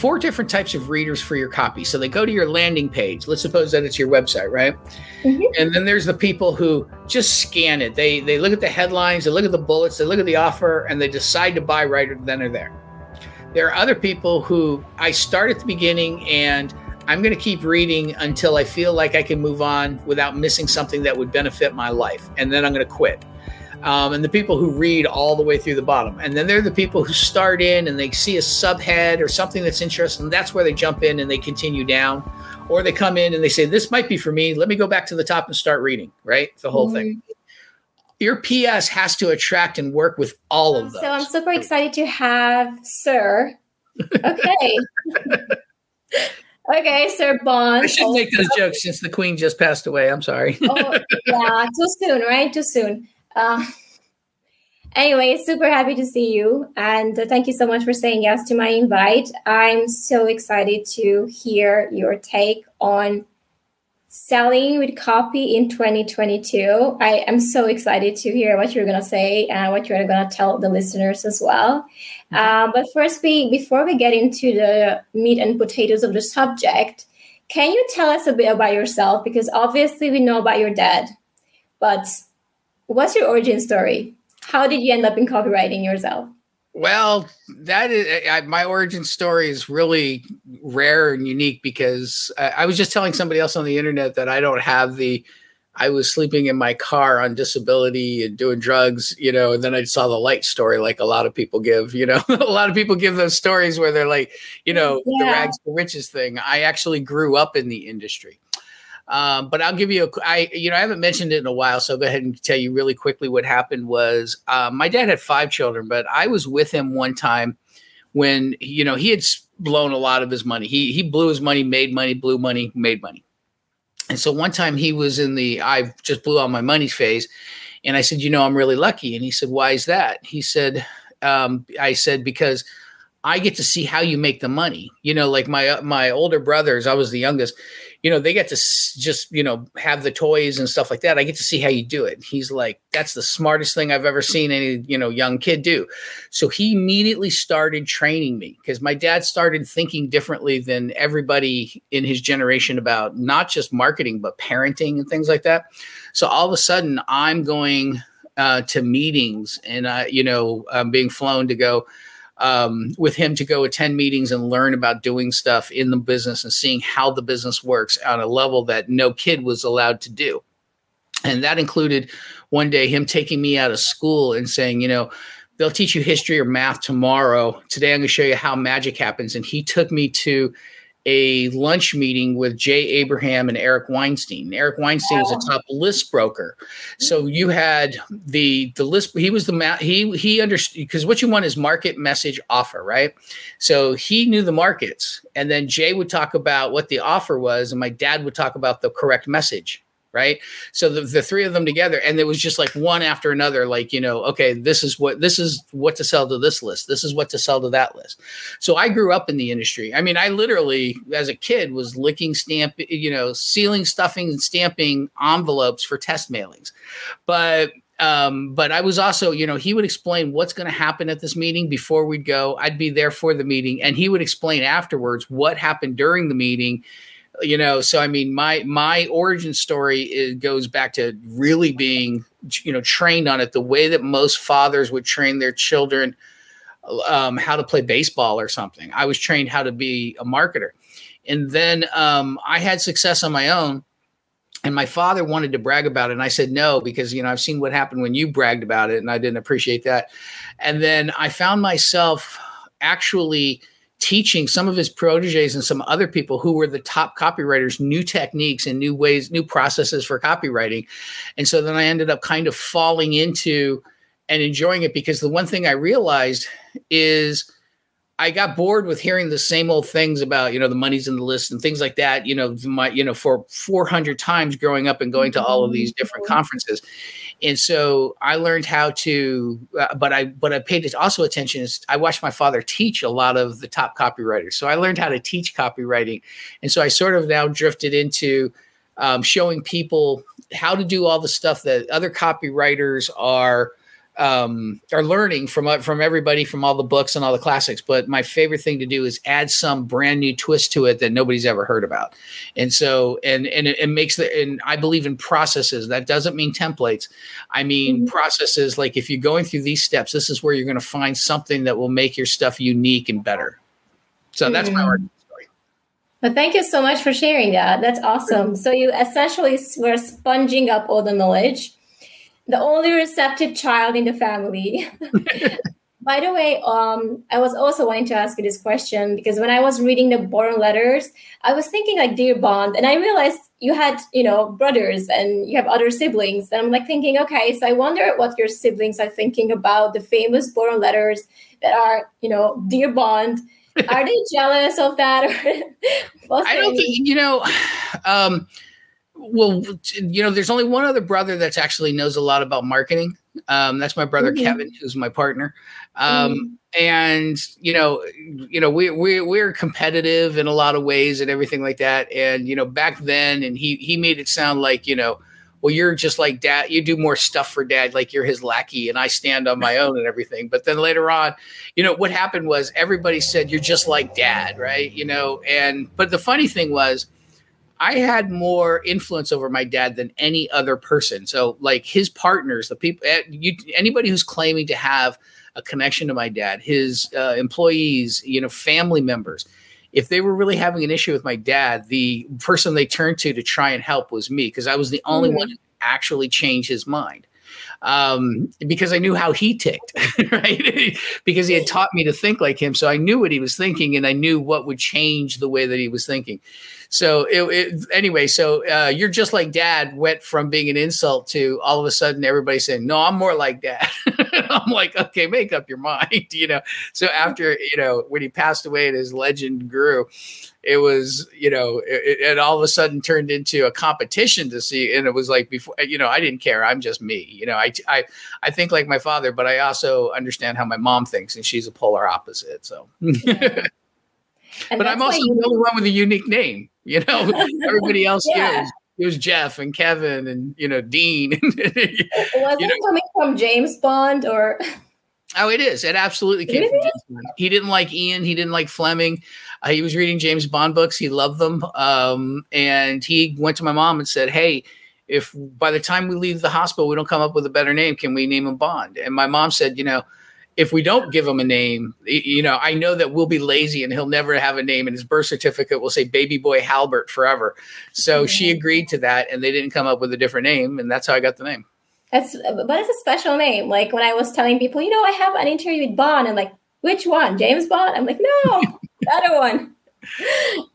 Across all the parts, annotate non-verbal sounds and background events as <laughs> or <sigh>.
four different types of readers for your copy. So they go to your landing page. Let's suppose that it's your website, right? Mm-hmm. And then there's the people who just scan it. They they look at the headlines, they look at the bullets, they look at the offer, and they decide to buy right or then or there. There are other people who I start at the beginning and I'm going to keep reading until I feel like I can move on without missing something that would benefit my life, and then I'm going to quit um, and the people who read all the way through the bottom. And then they're the people who start in and they see a subhead or something that's interesting. That's where they jump in and they continue down. Or they come in and they say, This might be for me. Let me go back to the top and start reading, right? The whole mm-hmm. thing. Your PS has to attract and work with all of them. So I'm super excited to have Sir. Okay. <laughs> okay, Sir Bond. I should make those jokes since the Queen just passed away. I'm sorry. oh, yeah, too soon, right? Too soon. Uh, anyway, super happy to see you. And thank you so much for saying yes to my invite. I'm so excited to hear your take on selling with copy in 2022. I am so excited to hear what you're going to say and what you're going to tell the listeners as well. Mm-hmm. Uh, but first, we, before we get into the meat and potatoes of the subject, can you tell us a bit about yourself? Because obviously, we know about your dad, but What's your origin story? How did you end up in copywriting yourself? Well, that is I, my origin story is really rare and unique because I, I was just telling somebody else on the internet that I don't have the I was sleeping in my car on disability and doing drugs, you know, and then I saw the light story like a lot of people give, you know, <laughs> a lot of people give those stories where they're like, you know, yeah. the rags to riches thing. I actually grew up in the industry. Um, but I'll give you a, I, you know, I haven't mentioned it in a while, so I'll go ahead and tell you really quickly what happened was uh, my dad had five children, but I was with him one time when, you know, he had blown a lot of his money. He, he blew his money, made money, blew money, made money. And so one time he was in the, I just blew all my money phase. And I said, you know, I'm really lucky. And he said, why is that? He said, um, I said, because I get to see how you make the money. You know, like my, my older brothers, I was the youngest you know, they get to just, you know, have the toys and stuff like that. I get to see how you do it. He's like, that's the smartest thing I've ever seen any, you know, young kid do. So he immediately started training me because my dad started thinking differently than everybody in his generation about not just marketing, but parenting and things like that. So all of a sudden, I'm going uh, to meetings and, uh, you know, I'm being flown to go um, with him to go attend meetings and learn about doing stuff in the business and seeing how the business works on a level that no kid was allowed to do. And that included one day him taking me out of school and saying, you know, they'll teach you history or math tomorrow. Today I'm going to show you how magic happens. And he took me to a lunch meeting with Jay Abraham and Eric Weinstein. Eric Weinstein was a top list broker. So you had the the list he was the ma- he he understood because what you want is market message offer, right? So he knew the markets and then Jay would talk about what the offer was and my dad would talk about the correct message right? So the, the three of them together and it was just like one after another like you know okay this is what this is what to sell to this list. This is what to sell to that list. So i grew up in the industry. I mean i literally as a kid was licking stamp you know sealing stuffing and stamping envelopes for test mailings. But um, but I was also, you know, he would explain what's going to happen at this meeting before we'd go. I'd be there for the meeting, and he would explain afterwards what happened during the meeting you know so i mean my my origin story goes back to really being you know trained on it the way that most fathers would train their children um, how to play baseball or something. I was trained how to be a marketer. And then um, i had success on my own and my father wanted to brag about it and i said no because you know i've seen what happened when you bragged about it and i didn't appreciate that. And then i found myself actually teaching some of his proteges and some other people who were the top copywriters new techniques and new ways, new processes for copywriting. And so then I ended up kind of falling into and enjoying it because the one thing I realized is I got bored with hearing the same old things about, you know, the money's in the list and things like that, you know, my, you know, for 400 times growing up and going to all of these different mm-hmm. conferences. And so I learned how to, uh, but I, but I paid also attention is I watched my father teach a lot of the top copywriters. So I learned how to teach copywriting. And so I sort of now drifted into um, showing people how to do all the stuff that other copywriters are um, are learning from uh, from everybody from all the books and all the classics. But my favorite thing to do is add some brand new twist to it that nobody's ever heard about. And so and and it, it makes the and I believe in processes. That doesn't mean templates. I mean mm-hmm. processes. Like if you're going through these steps, this is where you're going to find something that will make your stuff unique and better. So mm-hmm. that's my mm-hmm. story. Well, thank you so much for sharing that. That's awesome. So you essentially were sponging up all the knowledge the only receptive child in the family. <laughs> By the way, um, I was also wanting to ask you this question because when I was reading the Boron letters, I was thinking like dear bond, and I realized you had you know brothers and you have other siblings, and I'm like thinking, okay, so I wonder what your siblings are thinking about the famous Boron letters that are you know dear bond. Are they <laughs> jealous of that? Or <laughs> I don't think you know. <sighs> Um, well, you know, there's only one other brother that actually knows a lot about marketing. Um, that's my brother mm-hmm. Kevin, who's my partner. Um, mm-hmm. And you know, you know, we we we're competitive in a lot of ways and everything like that. And you know, back then, and he he made it sound like you know, well, you're just like dad. You do more stuff for dad, like you're his lackey, and I stand on my own and everything. But then later on, you know, what happened was everybody said you're just like dad, right? You know, and but the funny thing was I had more influence over my dad than any other person. So, like his partners, the people, eh, you, anybody who's claiming to have a connection to my dad, his uh, employees, you know, family members, if they were really having an issue with my dad, the person they turned to to try and help was me because I was the only mm-hmm. one who actually changed his mind um, because I knew how he ticked, <laughs> right? because he had taught me to think like him. So I knew what he was thinking and I knew what would change the way that he was thinking. So it, it, anyway, so uh, you're just like dad went from being an insult to all of a sudden everybody saying, no, I'm more like dad. <laughs> I'm like, okay, make up your <laughs> mind, you know? So after, you know, when he passed away and his legend grew, it was you know it, it, all of a sudden turned into a competition to see and it was like before you know i didn't care i'm just me you know i i, I think like my father but i also understand how my mom thinks and she's a polar opposite so yeah. But i'm also the only one with a unique name you know <laughs> everybody else yeah. it was Jeff and Kevin and you know Dean. <laughs> was it know. coming from James Bond or? Oh, it is. It absolutely came from James Bond. He didn't like Ian. He didn't like Fleming. Uh, he was reading James Bond books. He loved them. Um, and he went to my mom and said, Hey, if by the time we leave the hospital, we don't come up with a better name, can we name him Bond? And my mom said, You know, if we don't give him a name, you know, I know that we'll be lazy and he'll never have a name, and his birth certificate will say Baby Boy Halbert forever. So mm-hmm. she agreed to that, and they didn't come up with a different name, and that's how I got the name. That's, but it's a special name. Like when I was telling people, you know, I have an interview with Bond, and like, which one, James Bond? I'm like, no, <laughs> the other one.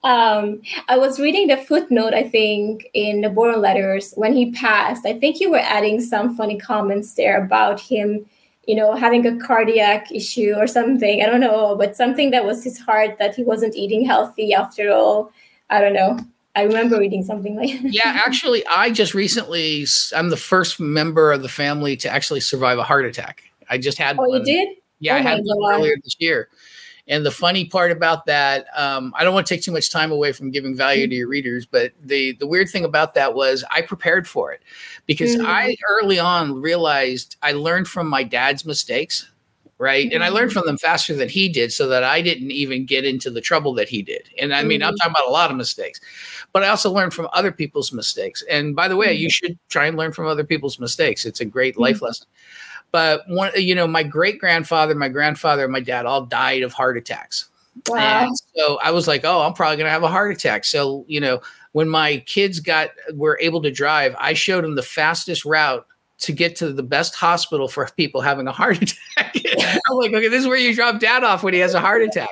Um, I was reading the footnote, I think, in the Boron Letters when he passed. I think you were adding some funny comments there about him, you know, having a cardiac issue or something. I don't know, but something that was his heart that he wasn't eating healthy after all. I don't know. I remember reading something like that. Yeah, <laughs> actually, I just recently, I'm the first member of the family to actually survive a heart attack. I just had Oh, one. you did? Yeah, oh I had one earlier this year. And the funny part about that, um, I don't want to take too much time away from giving value to your readers, but the the weird thing about that was I prepared for it because mm-hmm. I early on realized I learned from my dad's mistakes right? And I learned mm-hmm. from them faster than he did so that I didn't even get into the trouble that he did. And I mean, mm-hmm. I'm talking about a lot of mistakes, but I also learned from other people's mistakes. And by the way, mm-hmm. you should try and learn from other people's mistakes. It's a great life mm-hmm. lesson. But one, you know, my great grandfather, my grandfather, and my dad all died of heart attacks. Wow. And so I was like, oh, I'm probably going to have a heart attack. So, you know, when my kids got were able to drive, I showed them the fastest route to get to the best hospital for <laughs> people having a heart <laughs> attack. I'm like, okay, this is where you drop dad off when he has a heart attack.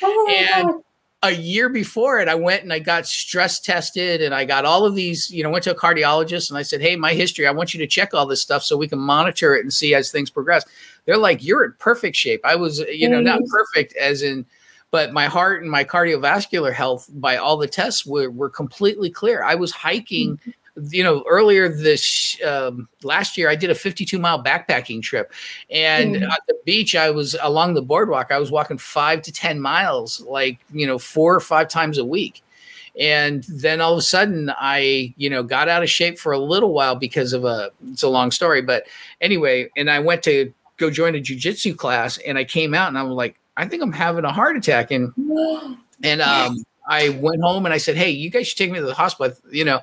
Oh and God. a year before it, I went and I got stress tested and I got all of these, you know, went to a cardiologist and I said, Hey, my history, I want you to check all this stuff so we can monitor it and see as things progress. They're like, You're in perfect shape. I was, you know, not perfect as in, but my heart and my cardiovascular health by all the tests were, were completely clear. I was hiking mm-hmm you know, earlier this um, last year, I did a 52 mile backpacking trip, and mm-hmm. at the beach, I was along the boardwalk. I was walking five to 10 miles, like you know, four or five times a week. And then all of a sudden, I, you know, got out of shape for a little while because of a, it's a long story. But anyway, and I went to go join a jujitsu class and I came out and I was like, I think I'm having a heart attack. And, <gasps> and, um, I went home and I said, Hey, you guys should take me to the hospital, you know,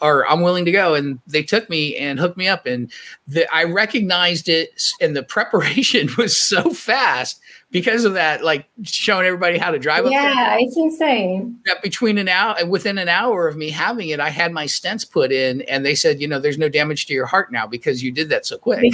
or I'm willing to go. And they took me and hooked me up. And the, I recognized it. And the preparation <laughs> was so fast because of that, like showing everybody how to drive. Yeah, it's insane. That between an hour, and within an hour of me having it, I had my stents put in and they said, you know, there's no damage to your heart now because you did that so quick.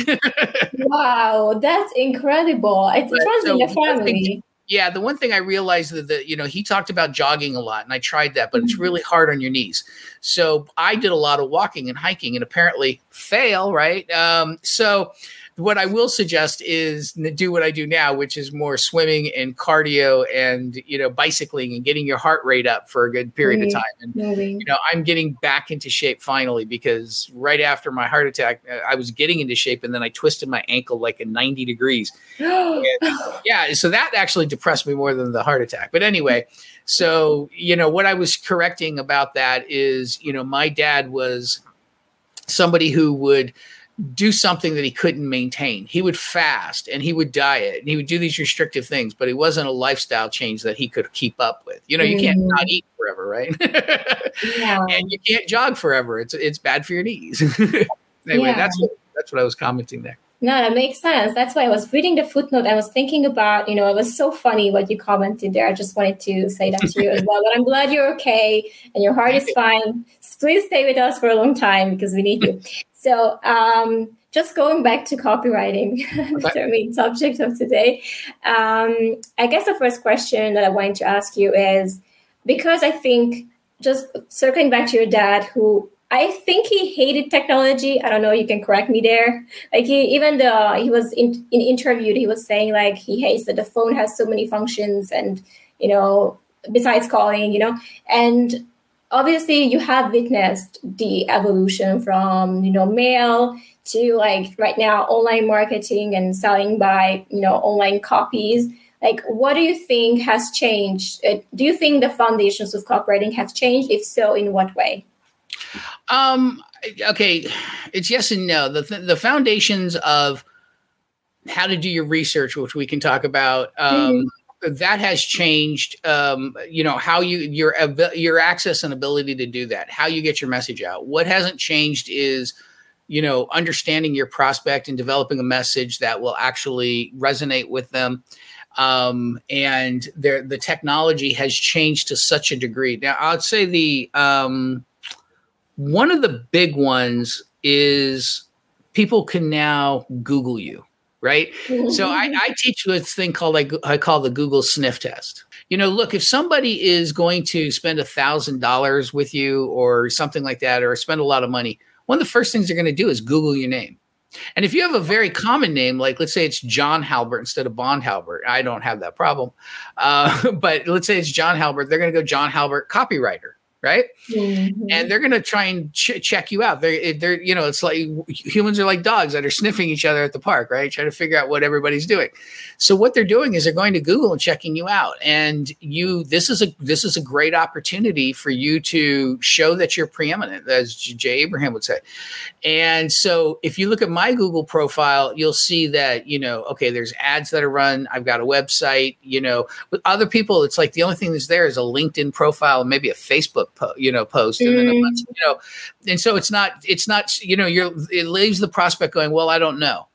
wow, that's incredible. It's runs in the family yeah, the one thing I realized that, that you know he talked about jogging a lot, and I tried that, but it's mm-hmm. really hard on your knees. So I did a lot of walking and hiking, and apparently fail, right? Um, so what I will suggest is do what I do now, which is more swimming and cardio and you know bicycling and getting your heart rate up for a good period of time. And you know, I'm getting back into shape finally because right after my heart attack, uh, I was getting into shape and then I twisted my ankle like a 90 degrees. <gasps> and, yeah, so that actually depressed me more than the heart attack. But anyway, so you know what I was correcting about that is you know my dad was somebody who would do something that he couldn't maintain. He would fast and he would diet and he would do these restrictive things, but it wasn't a lifestyle change that he could keep up with. You know, you can't not mm. eat forever, right? yeah. <laughs> And you can't jog forever. It's it's bad for your knees. <laughs> anyway, yeah. that's what, that's what I was commenting there. No, that makes sense. That's why I was reading the footnote. I was thinking about, you know, it was so funny what you commented there. I just wanted to say that to you as well. But I'm glad you're okay and your heart is fine. Please stay with us for a long time because we need you. So, um, just going back to copywriting, <laughs> okay. the main subject of today. Um, I guess the first question that I wanted to ask you is because I think just circling back to your dad, who I think he hated technology. I don't know. You can correct me there. Like he, even though he was in, in interviewed, he was saying like he hates that the phone has so many functions, and you know, besides calling, you know, and obviously you have witnessed the evolution from you know mail to like right now online marketing and selling by you know online copies like what do you think has changed uh, do you think the foundations of copywriting have changed if so in what way um okay it's yes and no. The the foundations of how to do your research which we can talk about um mm-hmm. that has changed um, you know how you your your access and ability to do that how you get your message out. What hasn't changed is you know understanding your prospect and developing a message that will actually resonate with them. Um, and there the technology has changed to such a degree. Now i'd say the um, one of the big ones is people can now google you right? so I, <laughs> I, teach this thing called like I call the Google sniff test. You know, look, if somebody is going to spend a thousand dollars with you or something like that, or spend a lot of money, one of the first things they're going to do is Google your name. And if you have a very common name, like let's say it's John Halbert instead of Bond Halbert, I don't have that problem. Uh, <laughs> but let's say it's John Halbert, they're going to go John Halbert, copywriter right? Mm-hmm. And they're going to try and ch- check you out. They're, they're, you know, it's like humans are like dogs that are sniffing each other at the park, right? Trying to figure out what everybody's doing. So what they're doing is they're going to Google and checking you out. And you, this is a this is a great opportunity for you to show that you're preeminent, as Jay Abraham would say. And so if you look at my Google profile, you'll see that you know, okay, there's ads that are run. I've got a website. You know, with other people, it's like the only thing that's there is a LinkedIn profile and maybe a Facebook po- you know post and then bunch, mm. you know and so it's not it's not you know you're it leaves the prospect going well i don't know.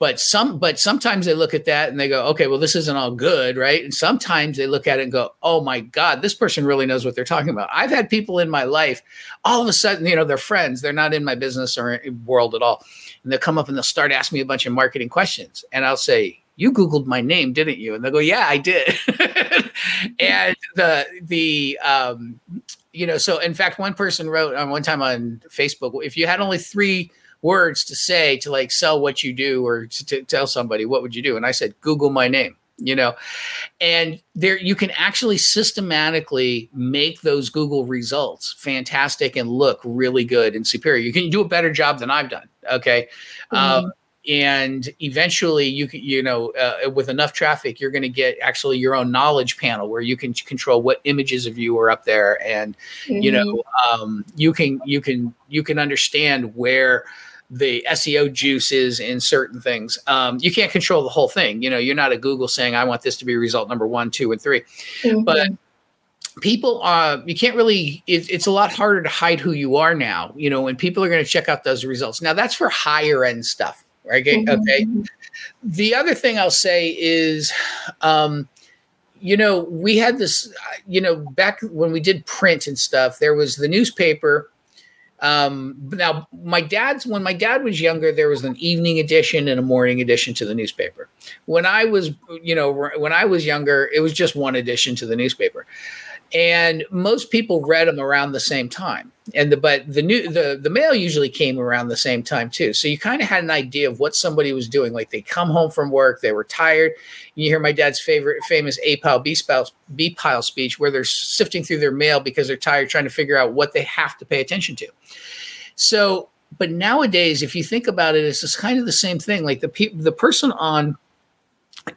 But some but sometimes they look at that and they go okay well this isn't all good right? And sometimes they look at it and go oh my god this person really knows what they're talking about. I've had people in my life all of a sudden you know they're friends they're not in my business or world at all and they'll come up and they'll start asking me a bunch of marketing questions and i'll say you googled my name didn't you? And they'll go yeah i did. <laughs> And the the um you know, so in fact, one person wrote on one time on Facebook, if you had only three words to say to like sell what you do or to, to tell somebody, what would you do? And I said, Google my name you know? And there you can actually systematically make those google results fantastic and look really good and superior. You can do a better job than i've done okay? Mm-hmm. um, and eventually you can you know uh, with enough traffic you're going to get actually your own knowledge panel where you can control what images of you are up there and mm-hmm. you know um, you can you can you can understand where the SEO juice is in certain things. Um, you can't control the whole thing. You know, you're not a Google saying, I want this to be result number one, two, and 3 mm-hmm. But people uh you can't really it, it's a lot harder to hide who you are now you know when people are going to check out those results now that's for higher end stuff right mm-hmm. okay. the other thing i'll say is um you know we had this you know back when we did print and stuff there was the newspaper um now my dad's when my dad was younger there was an evening edition and a morning edition to the newspaper. When i was you know when i was younger it was just one edition to the newspaper and most people read them around the same time. And the but the new the the mail usually came around the same time too. So you kind of had an idea of what somebody was doing. Like they come home from work they were tired. You hear my dad's favorite famous a pile b pile b pile speech where they're sifting through their mail because they're tired trying to figure out what they have to pay attention to. So but nowadays if you think about it it's kind of the same thing. Like the pe- the person on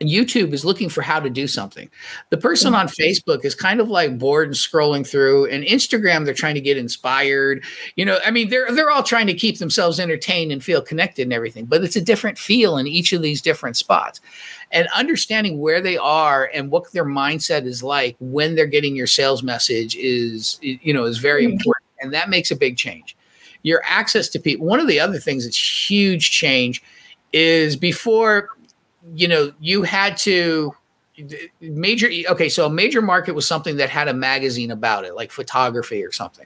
YouTube is looking for how to do something. The person on Facebook is kind of like bored and scrolling through, and Instagram they're trying to get inspired. You know, I mean, they're they're all trying to keep themselves entertained and feel connected and everything, but it's a different feel in each of these different spots. And understanding where they are and what their mindset is like when they're getting your sales message is you know is very mm-hmm. important, and that makes a big change. Your access to people. One of the other things that's huge change is before you know, you had to major okay so a major market was something that had a magazine about it like photography or something.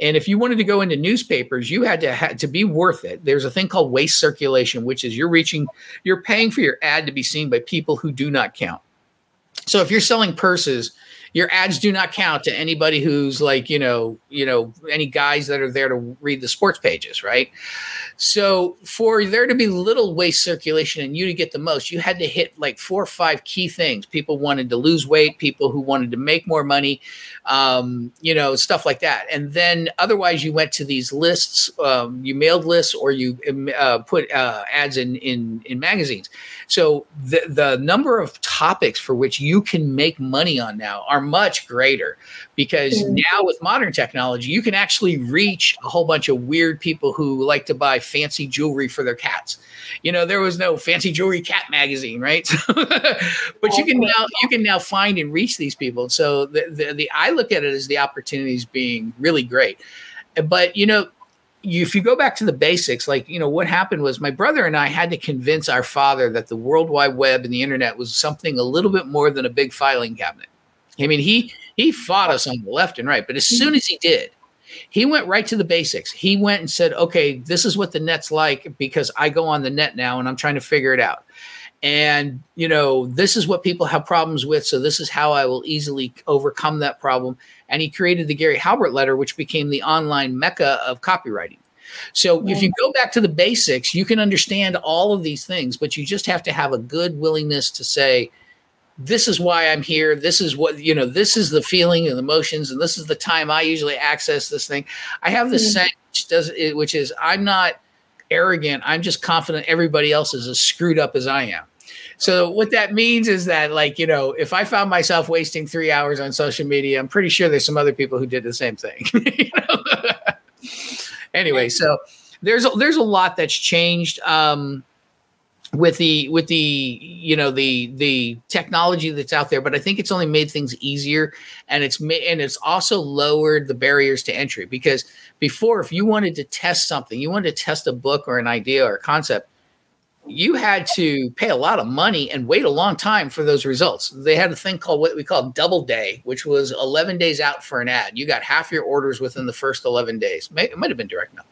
And if you wanted to go into newspapers you had to had to be worth it. There's a thing called waste circulation which is you're reaching you're paying for your ad to be seen by people who do not count. So if you're selling purses your ads do not count to anybody who's like you know you know any guys that are there to read the sports pages right so for there to be little waste circulation and you to get the most, you had to hit like four or five key things. People wanted to lose weight, people who wanted to make more money, um, you know, stuff like that. And then otherwise, you went to these lists, um, you mailed lists, or you um, uh, put uh, ads in in in magazines. So the the number of topics for which you can make money on now are much greater because mm-hmm. now with modern technology, you can actually reach a whole bunch of weird people who like to buy fancy jewelry for their cats. You know, there was no fancy jewelry cat magazine, right? <laughs> but you can now you can now find and reach these people. So the, the, the I look at it as the opportunities being really great. But you know, you, if you go back to the basics, like you know, what happened was my brother and I had to convince our father that the World Wide Web and the internet was something a little bit more than a big filing cabinet. I mean, he he fought us on the left and right, but as soon as he did, he went right to the basics. He went and said, "Okay, this is what the net's like because I go on the net now and I'm trying to figure it out." And you know, this is what people have problems with, so this is how I will easily overcome that problem. And he created the Gary Halbert letter, which became the online mecca of copywriting. So yeah. if you go back to the basics, you can understand all of these things, but you just have to have a good willingness to say, this is why I'm here. This is what, you know, this is the feeling and emotions, and this is the time I usually access this thing. I have this mm-hmm. saying, which, does, which is, I'm not arrogant. I'm just confident everybody else is as screwed up as I am. So what that means is that, like, you know, if I found myself wasting three hours on social media, I'm pretty sure there's some other people who did the same thing. <laughs> anyway, so there's a, there's a lot that's changed. Um, with the with the you know the the technology that's out there but i think it's only made things easier and it's made and it's also lowered the barriers to entry because before if you wanted to test something you wanted to test a book or an idea or a concept you had to pay a lot of money and wait a long time for those results. They had a thing called what we call double day, which was 11 days out for an ad. You got half your orders within the first 11 days. It might have been direct mail.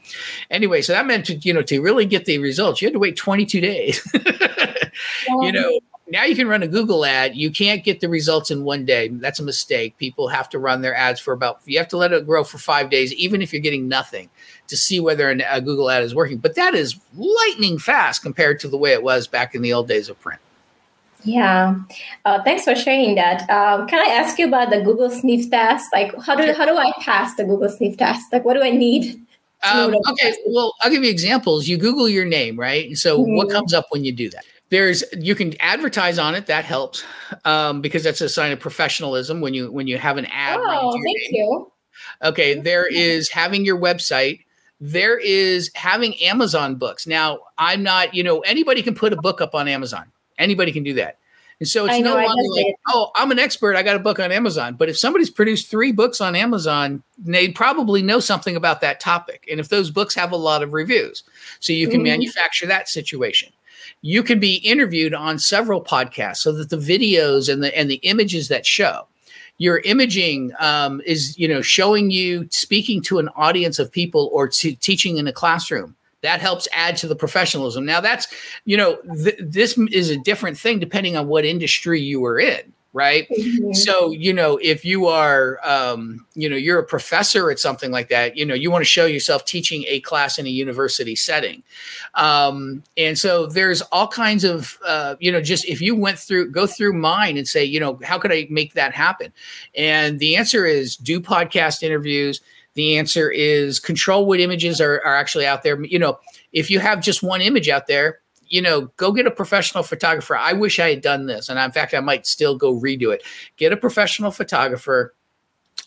Anyway, so that meant to, you know, to really get the results, you had to wait 22 days. <laughs> you know, now you can run a Google ad. You can't get the results in one day. That's a mistake. People have to run their ads for about, you have to let it grow for five days, even if you're getting nothing to see whether a Google ad is working. But that is lightning fast compared to the way it was back in the old days of print. Yeah, uh, thanks for sharing that. Um, can I ask you about the Google sniff test? Like, how do how do I pass the Google sniff test? Like, what do I need? Um, okay, well, I'll give you examples. You Google your name, right? And So, mm-hmm. what comes up when you do that? There's you can advertise on it. That helps um, because that's a sign of professionalism when you when you have an ad. Oh, thank name. you. Okay, there is having your website. There is having Amazon books. Now, I'm not. You know, anybody can put a book up on Amazon. Anybody can do that. And so it's know, no longer like, oh, I'm an expert. I got a book on Amazon. But if somebody's produced three books on Amazon, they probably know something about that topic. And if those books have a lot of reviews, so you can mm-hmm. manufacture that situation. You can be interviewed on several podcasts so that the videos and the and the images that show your imaging um, is you know showing you speaking to an audience of people or to teaching in a classroom that helps add to the professionalism. Now, that's, you know, th- this is a different thing depending on what industry you are in right mm-hmm. so you know if you are um, you know you're a professor at something like that you know you want to show yourself teaching a class in a university setting um, and so there's all kinds of uh, you know just if you went through go through mine and say you know how could i make that happen and the answer is do podcast interviews the answer is control what images are, are actually out there. You know, if you have just one image out there, you know, go get a professional photographer. I wish I had done this. And in fact, I might still go redo it. Get a professional photographer.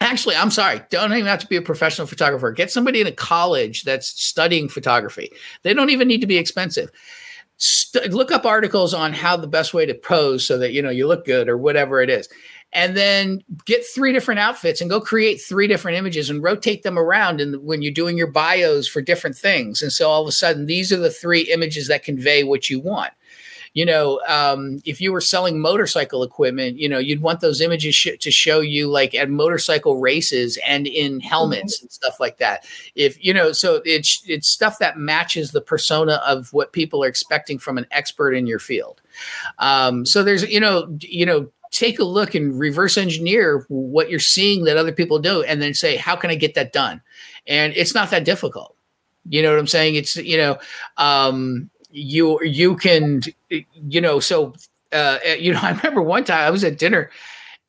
Actually, I'm sorry. Don't even have to be a professional photographer. Get somebody in a college that's studying photography. They don't even need to be expensive. St- look up articles on how the best way to pose so that you know you look good or whatever it is and then get three different outfits and go create three different images and rotate them around and when you're doing your bios for different things. And so all of a sudden these are the three images that convey what you want. You know um, if you were selling motorcycle equipment you know you'd want those images sh- to show you like at motorcycle races and in helmets mm-hmm. and stuff like that. If you know so it's it's stuff that matches the persona of what people are expecting from an expert in your field. Um, so there's you know you know take a look and reverse engineer what you're seeing that other people do and then say how can i get that done? And it's not that difficult. You know what i'm saying? It's you know um you you can you know so uh you know <laughs> i remember one time i was at dinner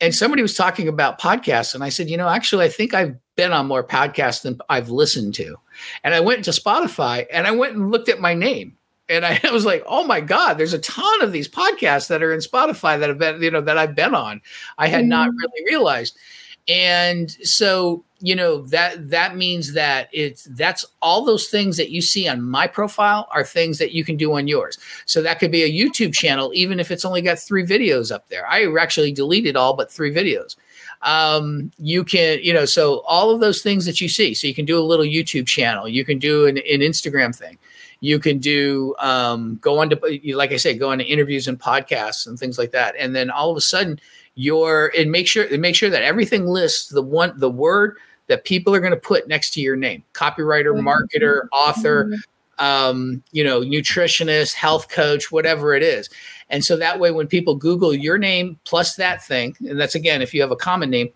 and somebody was talking about podcasts and i said you know actually i think i've been on more podcasts than i've listened to. And i went to spotify and i went and looked at my name and <laughs> I was like, oh my God, there's a ton of these podcasts that are in Spotify that have been, you know, that I've been on. I had mm-hmm. not really realized. And so, you know, that that means that it's that's all those things that you see on my profile are things that you can do on yours. So that could be a YouTube channel, even if it's only got three videos up there. I actually deleted all but three videos um, you can, you know, so all of those things that you see. So you can do a little YouTube channel, you can do an, an Instagram thing. You can do um, go on to like I said, go on to interviews and podcasts and things like that. And then all of a sudden, you're and make sure and make sure that everything lists the one the word that people are going to put next to your name: copywriter, mm-hmm. marketer, author, mm-hmm. um, you know, nutritionist, health coach, whatever it is. And so that way, when people Google your name plus that thing, and that's again, if you have a common name,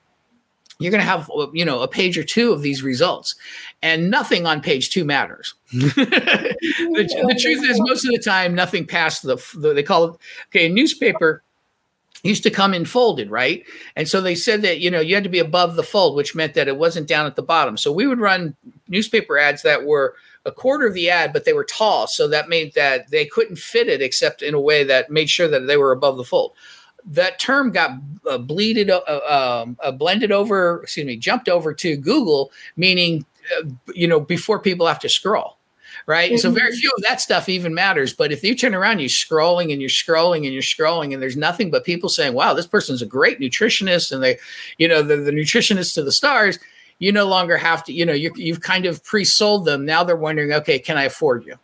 you're going to have uh, you know a page or two of these results and nothing on page two matters. <laughs> <laughs> The, the, truth is most of the time nothing past the, the they call it okay a newspaper used to come in folded right? And so they said that you know you had to be above the fold which meant that it wasn't down at the bottom. So we would run newspaper ads that were a quarter of the ad but they were tall so that made that they couldn't fit it except in a way that made sure that they were above the fold that term got uh, bleeded, uh, um, uh, blended over, excuse me, jumped over to Google, meaning, uh, you know, before people have to scroll. Right. Mm-hmm. So very few of that stuff even matters. But if you turn around, you're scrolling and you're scrolling and you're scrolling, and there's nothing but people saying, wow, this person's a great nutritionist and they, you know, the, the nutritionist to the stars, you no longer have to, you know, you you've kind of pre sold them. Now they're wondering, okay, can I afford you?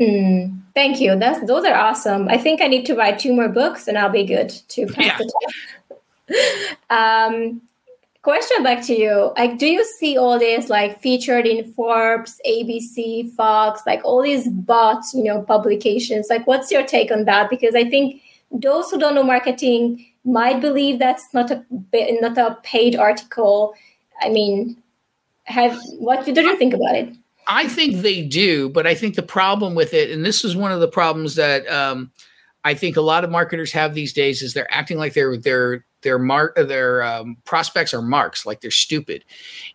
Mm, thank you. That's those are awesome. I think I need to write two more books and I'll be good to pass yeah. the test. <laughs> um, question back to you. Like, do you see all this like featured in Forbes, ABC, Fox, like all these bot, you know, publications? Like, what's your take on that? Because I think those who don't know marketing might believe that's not a not a paid article. I mean, have what do you think about it? I think they do, but I think the problem with it, and this is one of the problems that um, I think a lot of marketers have these days, is they're acting like they're they're their mark their um, prospects are marks like they're stupid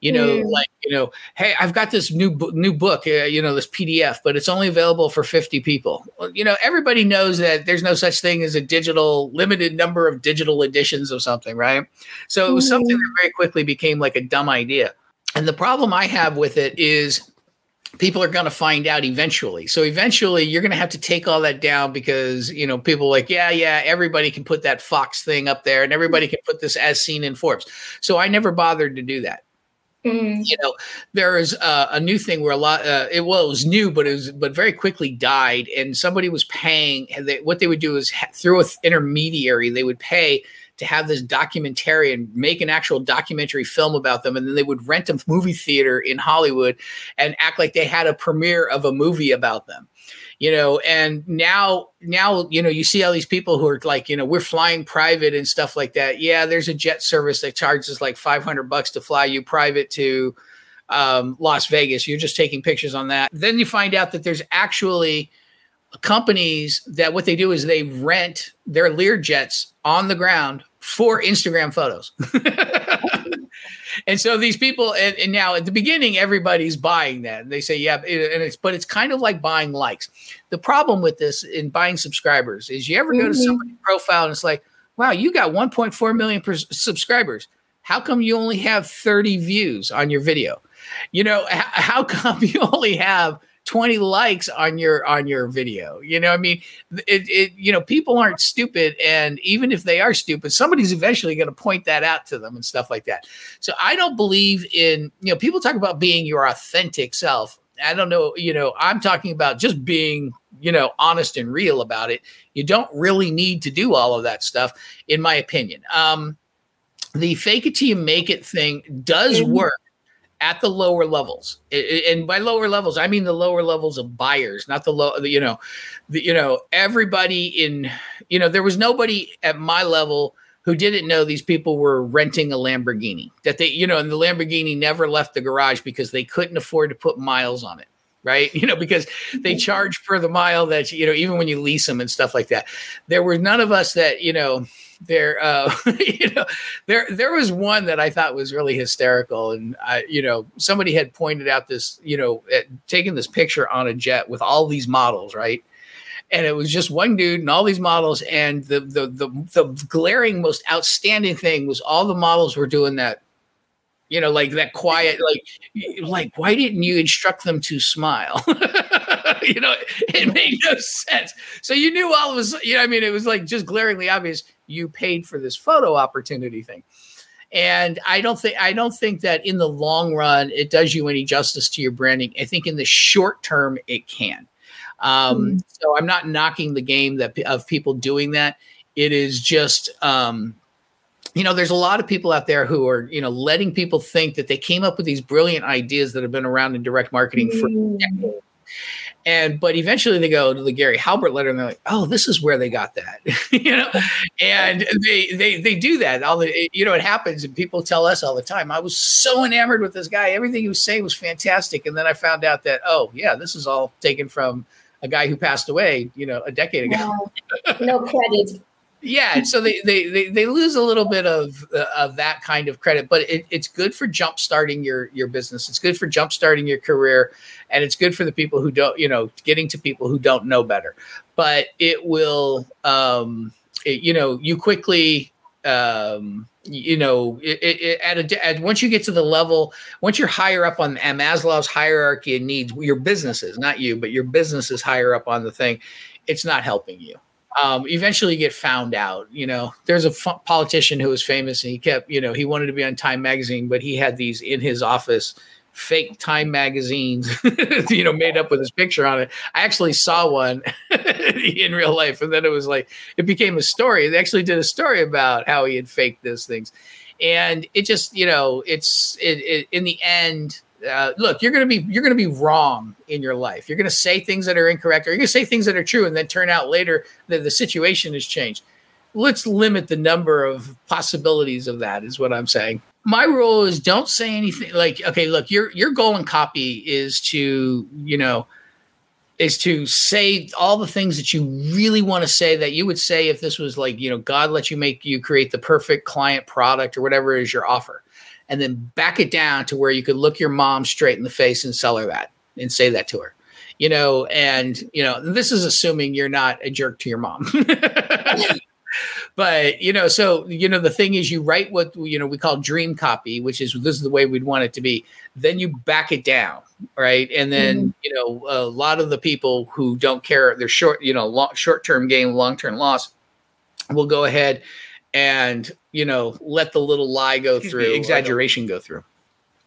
you know mm. like you know hey i've got this new new book uh, you know this pdf but it's only available for 50 people well, you know everybody knows that there's no such thing as a digital limited number of digital editions of something right so it was mm. something that very quickly became like a dumb idea and the problem i have with it is people are going to find out eventually. So eventually you're going to have to take all that down because, you know, people like, yeah, yeah, everybody can put that Fox thing up there and everybody can put this as seen in Forbes. So I never bothered to do that. Mm. You know, there is uh, a new thing where a lot, uh, it, well, it was new, but it was, but very quickly died. And somebody was paying, they, what they would do is ha- through an intermediary, they would pay to have this documentary and make an actual documentary film about them. And then they would rent a movie theater in Hollywood and act like they had a premiere of a movie about them you know? And now now you know you see all these people who are like you know we're flying private and stuff like that. Yeah there's a jet service that charges like 500 bucks to fly you private to um, las vegas. You're just taking pictures on that. Then you find out that there's actually companies that what they do is they rent their Lear jets on the ground for Instagram photos. <laughs> and so these people, and, and, now at the beginning, everybody's buying that. And they say, yeah, and it's, but it's kind of like buying likes. The problem with this in buying subscribers is you ever mm-hmm. go to mm-hmm. somebody's profile and it's like, wow, you got 1.4 million subscribers. How come you only have 30 views on your video? You know, how come <laughs> you only have 20 likes on your on your video you know i mean it, it you know people aren't stupid and even if they are stupid somebody's eventually going to point that out to them and stuff like that. So i don't believe in you know people talk about being your authentic self. I don't know you know i'm talking about just being you know honest and real about it. You don't really need to do all of that stuff in my opinion. Um the fake it till you make it thing does work at the lower levels. And by lower levels i mean the lower levels of buyers not the low you know the, you know everybody in you know there was nobody at my level who didn't know these people were renting a lamborghini that they you know and the lamborghini never left the garage because they couldn't afford to put miles on it right? <laughs> You know because they charge per the mile that you know even when you lease them and stuff like that. There were none of us that you know there uh <laughs> you know there there was one that i thought was really hysterical. And i you know somebody had pointed out this you know taking this picture on a jet with all these models right? And it was just one dude and all these models. And the the the, the glaring most outstanding thing was all the models were doing that you know like that quiet like like why didn't you instruct them to smile <laughs> <laughs> you know it made no sense so you knew all of us you know i mean it was like just glaringly obvious you paid for this photo opportunity thing and i don't think i don't think that in the long run it does you any justice to your branding i think in the short term it can um, mm-hmm. so i'm not knocking the game that of people doing that it is just um, you know, there's a lot of people out there who are, you know, letting people think that they came up with these brilliant ideas that have been around in direct marketing for mm. decades. And but eventually they go to the Gary Halbert letter and they're like, oh, this is where they got that, <laughs> you know, and they they they do that. All the you know it happens, and people tell us all the time. I was so enamored with this guy; everything he was saying was fantastic, and then I found out that oh yeah, this is all taken from a guy who passed away, you know, a decade ago. no, no credit yeah so they, they they they lose a little bit of uh, of that kind of credit but it, it's good for jump starting your your business. It's good for jump starting your career and it's good for the people who don't you know getting to people who don't know better. But it will um it, you know you quickly um you know it, it, at a at, once you get to the level once you're higher up on maslow's hierarchy of needs your business is not you but your business is higher up on the thing it's not helping you um, eventually get found out. You know, there's a f- politician who was famous and he kept, you know, he wanted to be on Time Magazine, but he had these in his office fake Time magazines, <laughs> you know, made up with his picture on it. I actually saw one <laughs> in real life, and then it was like it became a story. They actually did a story about how he had faked those things, and it just, you know, it's it, it in the end uh, look, you're gonna be you're gonna be wrong in your life. You're gonna say things that are incorrect, or you're gonna say things that are true, and then turn out later that the situation has changed. Let's limit the number of possibilities of that. Is what I'm saying. My rule is don't say anything like, okay, look, your your goal and copy is to you know is to say all the things that you really want to say that you would say if this was like you know god let you make you create the perfect client product or whatever is your offer and then back it down to where you could look your mom straight in the face and sell her that and say that to her you know and you know this is assuming you're not a jerk to your mom. <laughs> But you know so you know the thing is you write what you know we call dream copy which is this is the way we'd want it to be. Then you back it down right? And then mm-hmm. you know a lot of the people who don't care they're short you know long, short-term gain long-term loss will go ahead and you know let the little lie go Excuse through me, exaggeration go through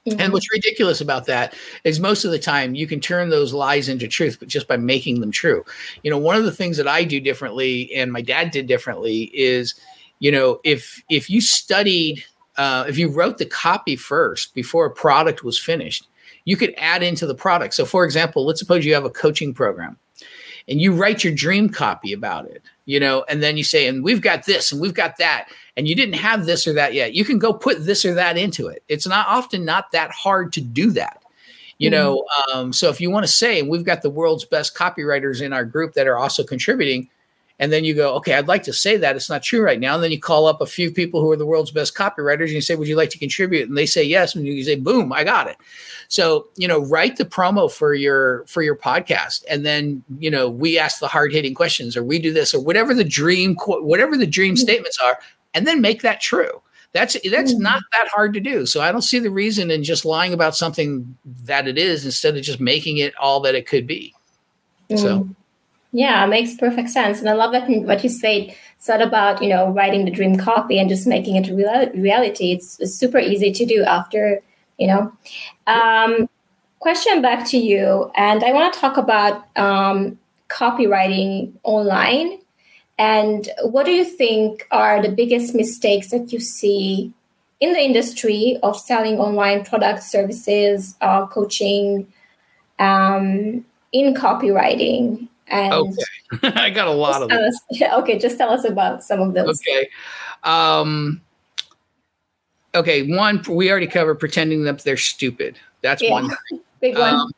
Mm-hmm. And what's ridiculous about that is most of the time you can turn those lies into truth, but just by making them true. You know, one of the things that I do differently and my dad did differently is, you know, if if you studied, uh, if you wrote the copy first before a product was finished, you could add into the product. So, for example, let's suppose you have a coaching program and you write your dream copy about it, you know, and then you say, and we've got this and we've got that and you didn't have this or that yet, you can go put this or that into it. It's not often not that hard to do that. You mm-hmm. know, um, so if you want to say, and we've got the world's best copywriters in our group that are also contributing, and then you go, okay, I'd like to say that it's not true right now. And then you call up a few people who are the world's best copywriters and you say, would you like to contribute? And they say yes. And you say, boom, I got it. So, you know, write the promo for your, for your podcast. And then, you know, we ask the hard hitting questions or we do this or whatever the dream, whatever the dream mm-hmm. statements are, and then make that true. That's that's mm-hmm. not that hard to do. So I don't see the reason in just lying about something that it is instead of just making it all that it could be. Mm-hmm. So yeah, makes perfect sense. And I love that what you said said about, you know, writing the dream copy and just making it real- reality. It's, it's, super easy to do after, you know. Um, question back to you. And I want to talk about um, copywriting online and what do you think are the biggest mistakes that you see in the industry of selling online products, services, uh, coaching, um, in copywriting? And okay, <laughs> I got a lot of them. Us, <laughs> okay, just tell us about some of those. Okay. Um, okay, one we already covered pretending that they're stupid. That's yeah. one. <laughs> Big one. Um,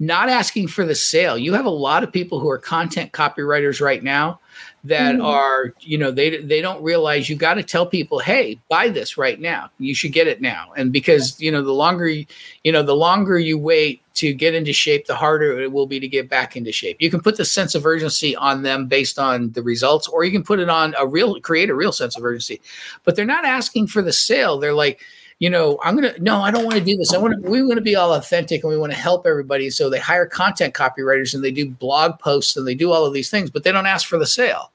not asking for the sale. You have a lot of people who are content copywriters right now that mm-hmm. are you know they they don't realize you got to tell people hey buy this right now. You should get it now. And because you know the longer you, you know the longer you wait to get into shape the harder it will be to get back into shape. You can put the sense of urgency on them based on the results or you can put it on a real create a real sense of urgency. But they're not asking for the sale. They're like you know, I'm gonna no, I don't want to do this. I want to we want to be all authentic and we want to help everybody. So they hire content copywriters and they do blog posts and they do all of these things, but they don't ask for the sale.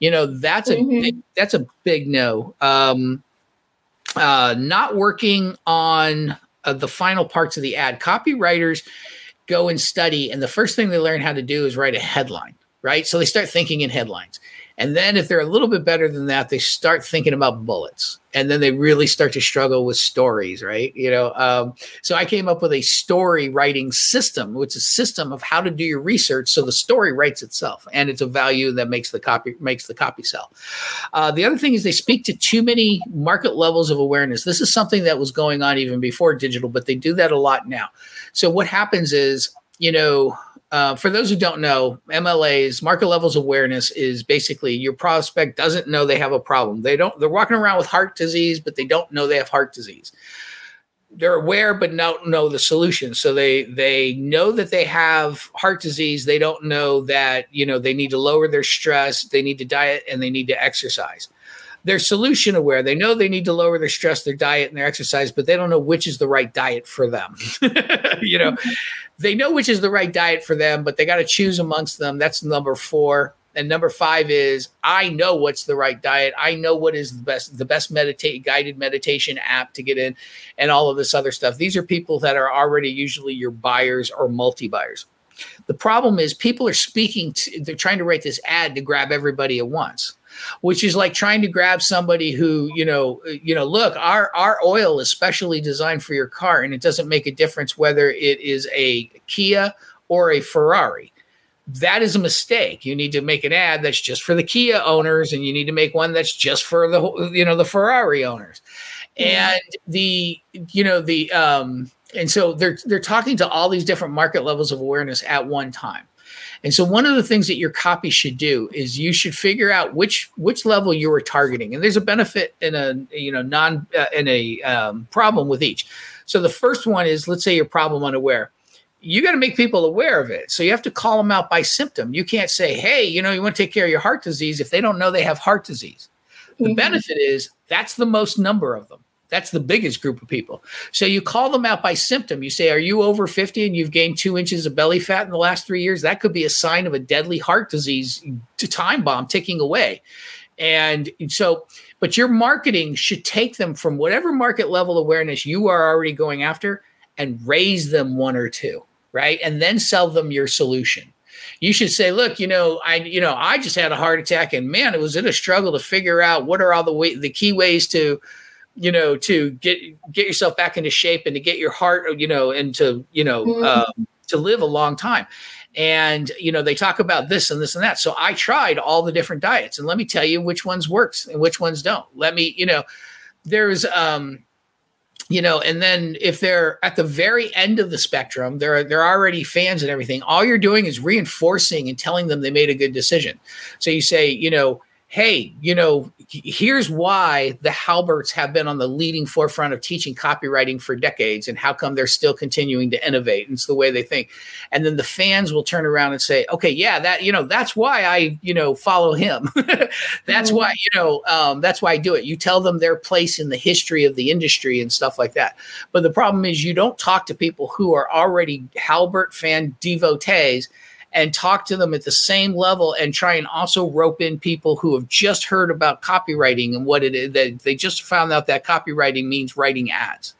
You know, that's a mm-hmm. big, that's a big no. Um, uh, not working on uh, the final parts of the ad. Copywriters go and study, and the first thing they learn how to do is write a headline, right? So they start thinking in headlines. And then if they're a little bit better than that, they start thinking about bullets. And then they really start to struggle with stories, right? You know, um, so I came up with a story writing system, which is a system of how to do your research so the story writes itself, and it's a value that makes the copy makes the copy sell. Uh, the other thing is they speak to too many market levels of awareness. This is something that was going on even before digital, but they do that a lot now. So what happens is, you know, uh, for those who don't know, MLA's market levels awareness is basically your prospect doesn't know they have a problem. They don't. They're walking around with heart disease, but they don't know they have heart disease. They're aware, but don't know the solution. So they they know that they have heart disease. They don't know that you know they need to lower their stress. They need to diet and they need to exercise they're solution aware. They know they need to lower their stress, their diet, and their exercise, but they don't know which is the right diet for them. <laughs> you know, they know which is the right diet for them, but they got to choose amongst them. That's number four. And number five is I know what's the right diet. I know what is the best, the best meditate guided meditation app to get in, and all of this other stuff. These are people that are already usually your buyers or multi buyers. The problem is people are speaking to, they're trying to write this ad to grab everybody at once which is like trying to grab somebody who you know you know look our our oil is specially designed for your car and it doesn't make a difference whether it is a Kia or a Ferrari. That is a mistake. You need to make an ad that's just for the Kia owners and you need to make one that's just for the you know the Ferrari owners. And the you know the um and so they're they're talking to all these different market levels of awareness at one time And so one of the things that your copy should do is you should figure out which which level you are targeting. And there's a benefit and a you know non uh, and a um, problem with each. So the first one is let's say you're problem unaware. You got to make people aware of it. So you have to call them out by symptom. You can't say, "Hey, you know, you want to take care of your heart disease" if they don't know they have heart disease. The mm-hmm. benefit is that's the most number of them. That's the biggest group of people. So you call them out by symptom. You say, Are you over 50 and you've gained two inches of belly fat in the last three years? That could be a sign of a deadly heart disease time bomb ticking away. And so, but your marketing should take them from whatever market level awareness you are already going after and raise them one or two, right? And then sell them your solution you should say, look, you know, I, you know, I just had a heart attack, and man, it was in a struggle to figure out what are all the way, the key ways to you know to get get yourself back into shape and to get your heart you know and to you know mm-hmm. um, to live a long time. And you know they talk about this and this and that. So i tried all the different diets. And let me tell you which ones works and which ones don't. Let me you know there's um you know and then if they're at the very end of the spectrum they're they're already fans and everything all you're doing is reinforcing and telling them they made a good decision. So you say you know hey, you know, here's why the Halberts have been on the leading forefront of teaching copywriting for decades and how come they're still continuing to innovate. And it's the way they think. And then the fans will turn around and say, okay, yeah, that, you know, that's why I, you know, follow him. <laughs> that's mm-hmm. why, you know, um, that's why I do it. You tell them their place in the history of the industry and stuff like that. But the problem is you don't talk to people who are already Halbert fan devotees and talk to them at the same level and try and also rope in people who have just heard about copywriting and what it is that they just found out that copywriting means writing ads.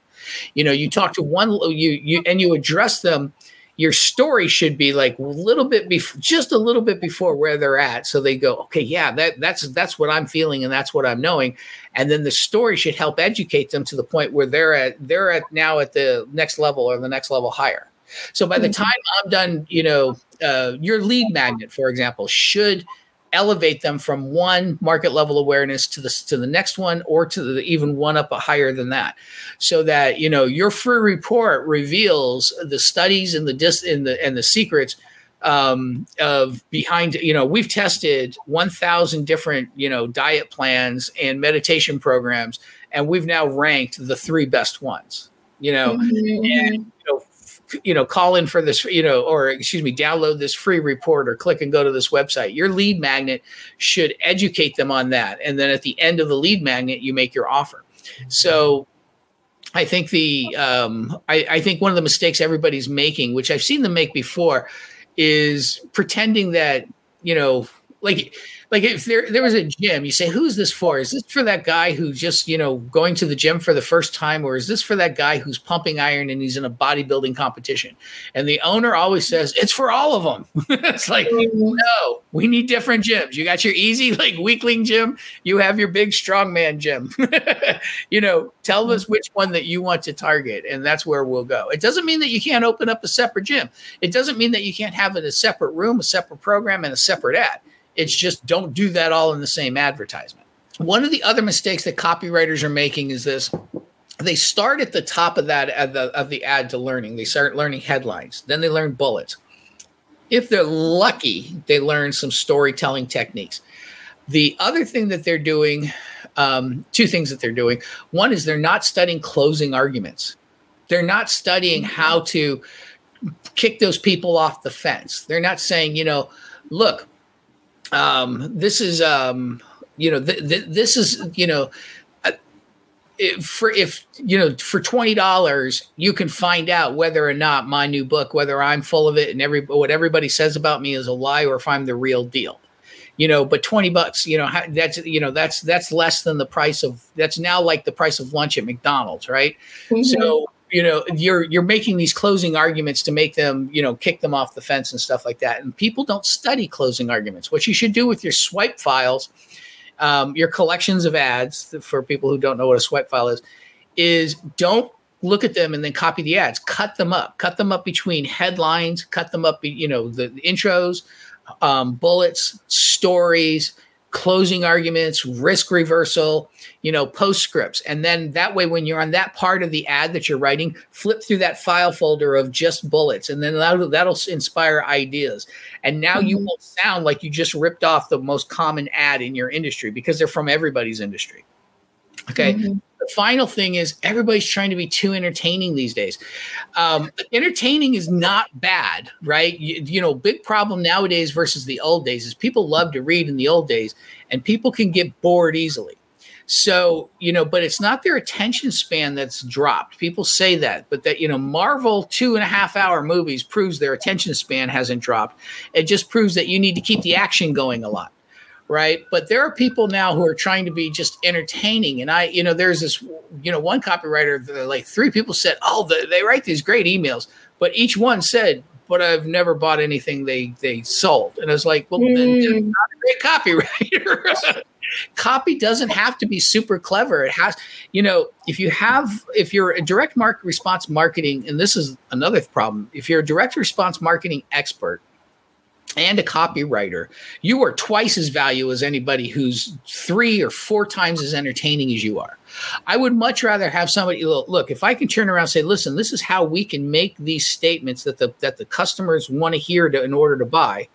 You know, you talk to one you you and you address them your story should be like a little bit before just a little bit before where they're at so they go okay yeah that that's that's what i'm feeling and that's what i'm knowing and then the story should help educate them to the point where they're at they're at now at the next level or the next level higher so by the mm-hmm. time I'm done, you know, uh, your lead magnet, for example, should elevate them from one market level awareness to the to the next one or to the even one up a higher than that so that you know your free report reveals the studies and the dis in the and the secrets um, of behind you know we've tested 1000 different you know diet plans and meditation programs and we've now ranked the three best ones you know mm-hmm. and you know you know call in for this you know or excuse me download this free report or click and go to this website. Your lead magnet should educate them on that. And then at the end of the lead magnet you make your offer. So i think the um, I, I think one of the mistakes everybody's making which i've seen them make before is pretending that you know like like if there there was a gym, you say, "Who's this for? Is this for that guy who's just you know going to the gym for the first time, or is this for that guy who's pumping iron and he's in a bodybuilding competition?" And the owner always says, "It's for all of them." <laughs> it's like, mm-hmm. no, we need different gyms. You got your easy <laughs> like weakling gym, you have your big strongman gym. <laughs> you know, tell us which one that you want to target, and that's where we'll go. It doesn't mean that you can't open up a separate gym. It doesn't mean that you can't have it a separate room, a separate program, and a separate ad it's just don't do that all in the same advertisement. One of the other mistakes that copywriters are making is this they start at the top of that of the, of the ad to learning. They start learning headlines, then they learn bullets. If they're lucky, they learn some storytelling techniques. The other thing that they're doing, um, two things that they're doing. One is they're not studying closing arguments. They're not studying how to kick those people off the fence. They're not saying, you know, look, um, this is um, you know th- th- this is you know uh, if for if you know for twenty dollars you can find out whether or not my new book whether I'm full of it and every what everybody says about me is a lie or if I'm the real deal you know but 20 bucks you know that's you know that's that's less than the price of that's now like the price of lunch at mcdonald's right mm-hmm. so you know you're you're making these closing arguments to make them you know kick them off the fence and stuff like that. And people don't study closing arguments. What you should do with your swipe files um, your collections of ads for people who don't know what a swipe file is is don't look at them and then copy the ads. Cut them up. Cut them up between headlines. Cut them up you know the, the intros um, bullets stories closing arguments, risk reversal, you know, postscripts. And then that way, when you're on that part of the ad that you're writing, flip through that file folder of just bullets, and then that'll, that'll inspire ideas. And now mm-hmm. you won't sound like you just ripped off the most common ad in your industry because they're from everybody's industry. Okay. Mm-hmm the final thing is everybody's trying to be too entertaining these days. Um, entertaining is not bad, right? You, you, know, big problem nowadays versus the old days is people love to read in the old days, and people can get bored easily. So, you know, but it's not their attention span that's dropped. People say that, but that, you know, Marvel two and a half hour movies proves their attention span hasn't dropped. It just proves that you need to keep the action going a lot right? But there are people now who are trying to be just entertaining. And I, you know, there's this, you know, one copywriter, like three people said, oh, the, they write these great emails, but each one said, but I've never bought anything they they sold. And I was like, well, mm. then not a great copywriter. <laughs> Copy doesn't have to be super clever. It has, you know, if you have, if you're a direct market response marketing, and this is another problem, if you're a direct response marketing expert, and a copywriter, you are twice as valuable as anybody who's three or four times as entertaining as you are. I would much rather have somebody look, if I can turn around and say, listen, this is how we can make these statements that the that the customers want to hear in order to buy.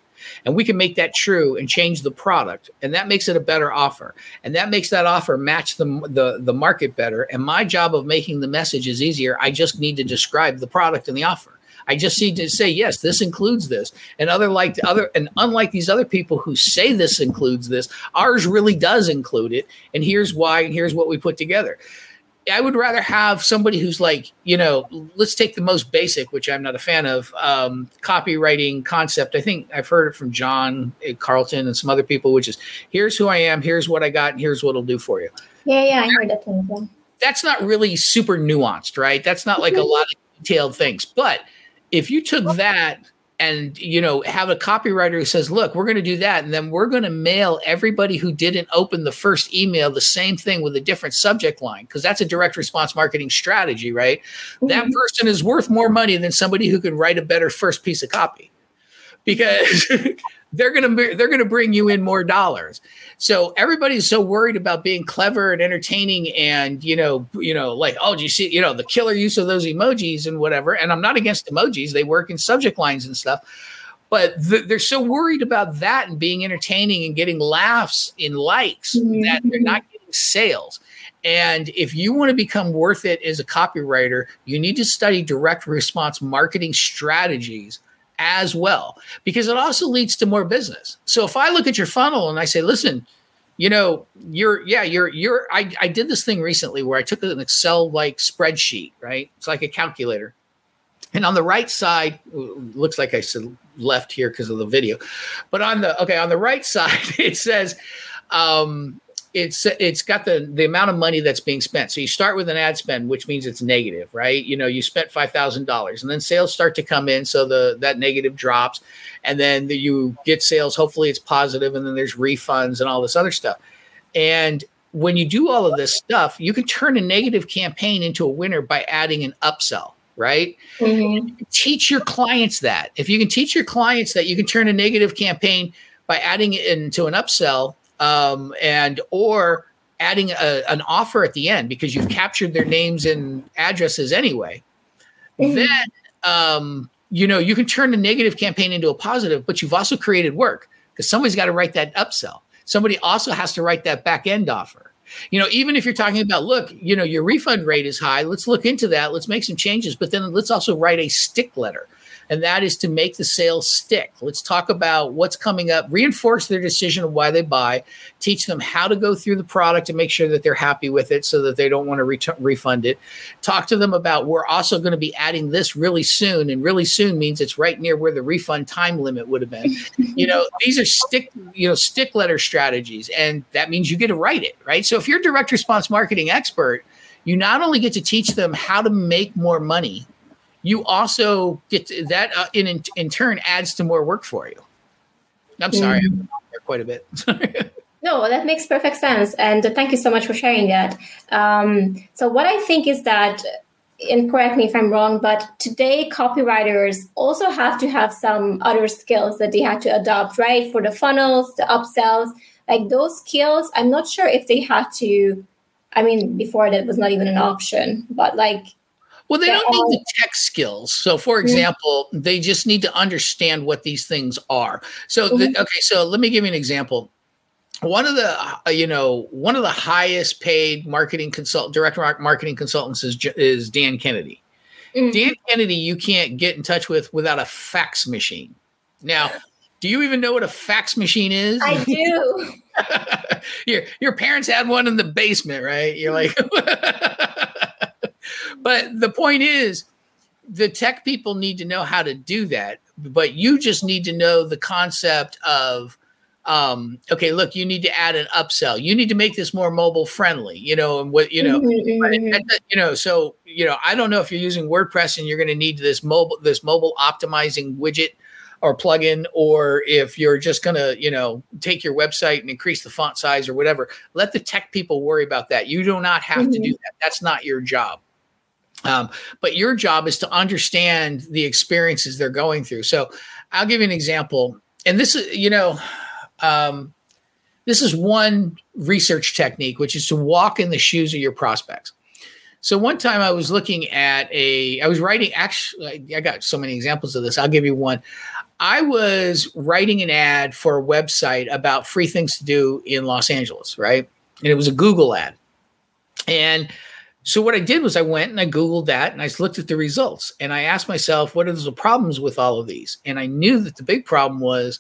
And we can make that true and change the product. And that makes it a better offer. And that makes that offer match the, the, the market better. And my job of making the message is easier. I just need to describe the product and the offer. I just need to say yes, this includes this, and other like other and unlike these other people who say this includes this, ours really does include it, and here's why, and here's what we put together. I would rather have somebody who's like, you know, let's take the most basic, which I'm not a fan of, um, copywriting concept. I think I've heard it from John Carlton and some other people, which is here's who I am, here's what I got, and here's what it'll do for you. Yeah, yeah, I heard that from That's not really super nuanced, right? That's not like a lot of detailed things, but if you took that and you know have a copywriter who says look we're going to do that and then we're going to mail everybody who didn't open the first email the same thing with a different subject line because that's a direct response marketing strategy right mm-hmm. that person is worth more money than somebody who can write a better first piece of copy because <laughs> they're to they're to bring you in more dollars. So everybody's so worried about being clever and entertaining and you know you know like oh do you see you know the killer use of those emojis and whatever and I'm not against emojis they work in subject lines and stuff but th- they're so worried about that and being entertaining and getting laughs in likes mm-hmm. that they're not getting sales. And if you want to become worth it as a copywriter, you need to study direct response marketing strategies as well because it also leads to more business. So if I look at your funnel and I say, listen, you know, you're yeah, you're you're I, I did this thing recently where I took an Excel like spreadsheet, right? It's like a calculator. And on the right side, looks like I said left here because of the video, but on the okay, on the right <laughs> side, it says um it's it's got the the amount of money that's being spent. So you start with an ad spend, which means it's negative, right? You know, you spent five thousand dollars, and then sales start to come in, so the that negative drops, and then the, you get sales. Hopefully, it's positive, and then there's refunds and all this other stuff. And when you do all of this stuff, you can turn a negative campaign into a winner by adding an upsell right? Mm-hmm. Teach your clients that. If you can teach your clients that you can turn a negative campaign by adding it into an upsell, um, and or adding a, an offer at the end because you've captured their names and addresses anyway, mm-hmm. then um, you know you can turn a negative campaign into a positive, but you've also created work because somebody's got to write that upsell. Somebody also has to write that back end offer. You know, even if you're talking about, look, you know, your refund rate is high, let's look into that. Let's make some changes, but then let's also write a stick letter and that is to make the sale stick. Let's talk about what's coming up, reinforce their decision of why they buy, teach them how to go through the product and make sure that they're happy with it so that they don't want to re- refund it. Talk to them about we're also going to be adding this really soon, and really soon means it's right near where the refund time limit would have been. you know, <laughs> these are stick, you know, stick letter strategies, and that means you get to write it, right? So if you're a direct response marketing expert, you not only get to teach them how to make more money you also get that uh, in, in turn adds to more work for you. I'm sorry, mm. I'm quite a bit. <laughs> no, that makes perfect sense, and thank you so much for sharing that. Um, so, what I think is that, and correct me if I'm wrong, but today copywriters also have to have some other skills that they had to adopt, right? For the funnels, the upsells, like those skills i'm not sure if they had to i mean before that was not even an option but like well, they don't need the tech skills. So, for mm-hmm. example, mm-hmm. they just need to understand what these things are. So, mm-hmm. the, okay, so let me give you an example. One of the, uh, you know, one of the highest paid marketing consult, direct marketing consultants is, is Dan Kennedy. Mm-hmm. Dan Kennedy, you can't get in touch with without a fax machine. Now, do you even know what a fax machine is? I do. <laughs> your your parents had one in the basement, right? You're like <laughs> But the point is, the tech people need to know how to do that, but you just need to know the concept of um, okay, look, you need to add an upsell. You need to make this more mobile friendly, you know, and what, you know, mm-hmm, mm-hmm. you know, so, you know, I don't know if you're using WordPress and you're going to need this mobile, this mobile optimizing widget or plugin, or if you're just going to, you know, take your website and increase the font size or whatever, let the tech people worry about that. You do not have mm-hmm. to do that. That's not your job. Um, but your job is to understand the experiences they're going through. So I'll give you an example. And this is, you know, um, this is one research technique, which is to walk in the shoes of your prospects. So one time I was looking at a, I was writing, actually, I got so many examples of this. I'll give you one. I was writing an ad for a website about free things to do in Los Angeles, right? And it was a Google ad. And so what I did was I went and I Googled that and I looked at the results and I asked myself, what are the problems with all of these? And I knew that the big problem was,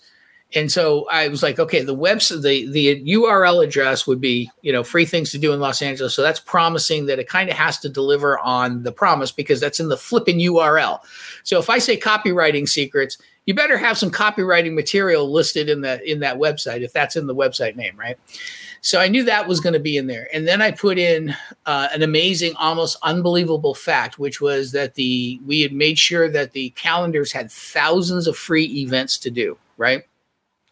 and so I was like, okay, the website, the the URL address would be, you know, free things to do in Los Angeles. So that's promising that it kind of has to deliver on the promise because that's in the flipping URL. So if I say copywriting secrets, you better have some copywriting material listed in that in that website if that's in the website name, right? So I knew that was going to be in there. And then I put in uh, an amazing, almost unbelievable fact, which was that the we had made sure that the calendars had thousands of free events to do, right?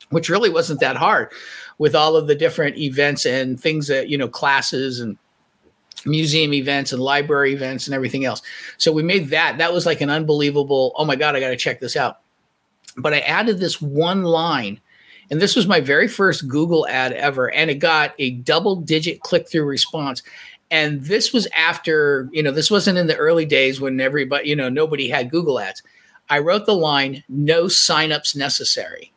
Which really wasn't that hard with all of the different events and things that, you know, classes and museum events and library events and everything else. So we made that. That was like an unbelievable, oh my God, I got to check this out. But I added this one line and this was my very first Google ad ever. And it got a double digit click through response. And this was after, you know, this wasn't in the early days when everybody, you know, nobody had Google ads. I wrote the line, no signups necessary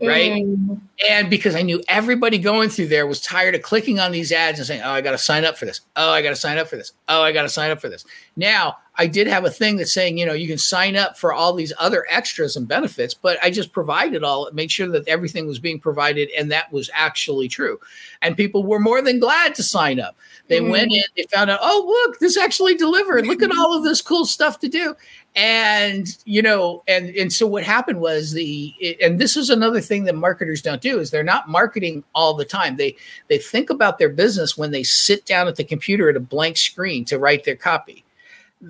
right? Mm. And because I knew everybody going through there was tired of clicking on these ads and saying, "Oh, I got to sign up for this. Oh, I got to sign up for this. Oh, I got to sign up for this." Now, I did have a thing that's saying, you know, you can sign up for all these other extras and benefits, but I just provided all, made sure that everything was being provided, and that was actually true. And people were more than glad to sign up. They mm. went in, they found out, oh, look, this actually delivered. Look at all of this cool stuff to do and you know and and so what happened was the and this is another thing that marketers don't do is they're not marketing all the time they they think about their business when they sit down at the computer at a blank screen to write their copy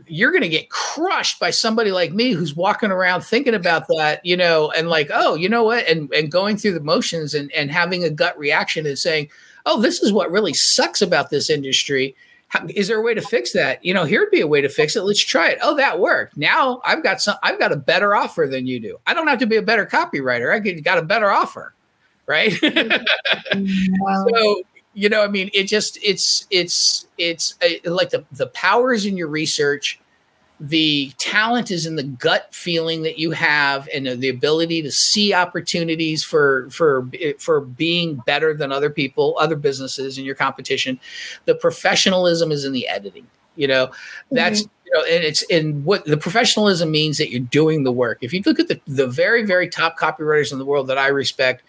you're going to get crushed by somebody like me who's walking around thinking about that you know and like oh you know what and and going through the motions and and having a gut reaction and saying oh this is what really sucks about this industry is there a way to fix that? You know, here'd be a way to fix it. Let's try it. Oh, that worked. Now I've got some. I've got a better offer than you do. I don't have to be a better copywriter. I got a better offer, right? <laughs> Mm-hmm. wow. So you know, I mean, it just it's it's it's uh, like the the powers in your research. The talent is in the gut feeling that you have and the ability to see opportunities for for for being better than other people other businesses in your competition. The professionalism is in the editing you know? That's mm-hmm. you know and it's in what the professionalism means that you're doing the work. If you look at the, the very very top copywriters in the world that i respect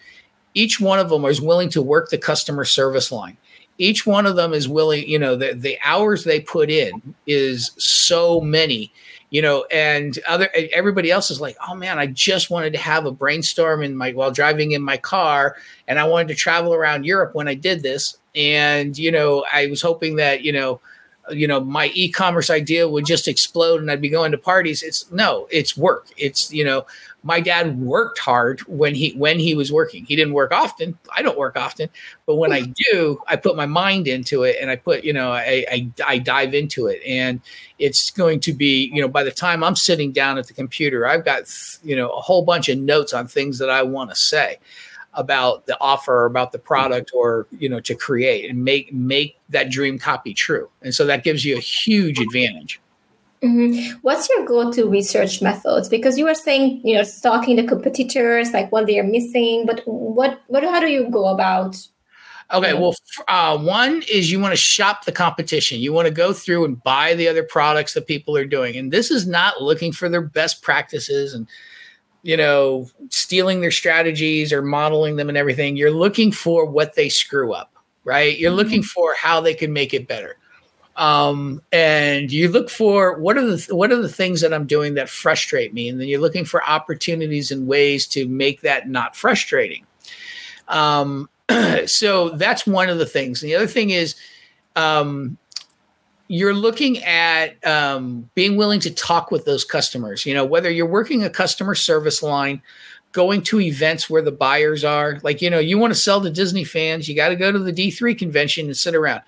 each one of them is willing to work the customer service line. Each one of them is willing you know the, the hours they put in is so many you know and other everybody else is like oh man i just wanted to have a brainstorm in my while driving in my car and i wanted to travel around europe when i did this. And you know i was hoping that you know you know my e-commerce idea would just explode and i'd be going to parties. It's no it's work. It's you know my dad worked hard when he when he was working. He didn't work often. I don't work often. But when i <laughs> do i put my mind into it and i put you know I, I, I dive into it. And it's going to be you know by the time i'm sitting down at the computer i've got you know a whole bunch of notes on things that i want to say about the offer about the product or you know to create and make make that dream copy true and so that gives you a huge advantage Mm-hmm. What's your go-to research methods? Because you were saying, you know, stalking the competitors, like what they are missing. But what, what, how do you go about? Okay, well, uh, one is you want to shop the competition. You want to go through and buy the other products that people are doing, and this is not looking for their best practices and you know stealing their strategies or modeling them and everything. You're looking for what they screw up, right? You're mm-hmm. looking for how they can make it better um, and you look for what are the what are the things that I'm doing that frustrate me, and then you're looking for opportunities and ways to make that not frustrating. Um, <clears throat> so that's one of the things. And the other thing is, um, you're looking at um, being willing to talk with those customers. You know, whether you're working a customer service line, going to events where the buyers are. Like, you know, you want to sell to Disney fans, you got to go to the D3 convention and sit around.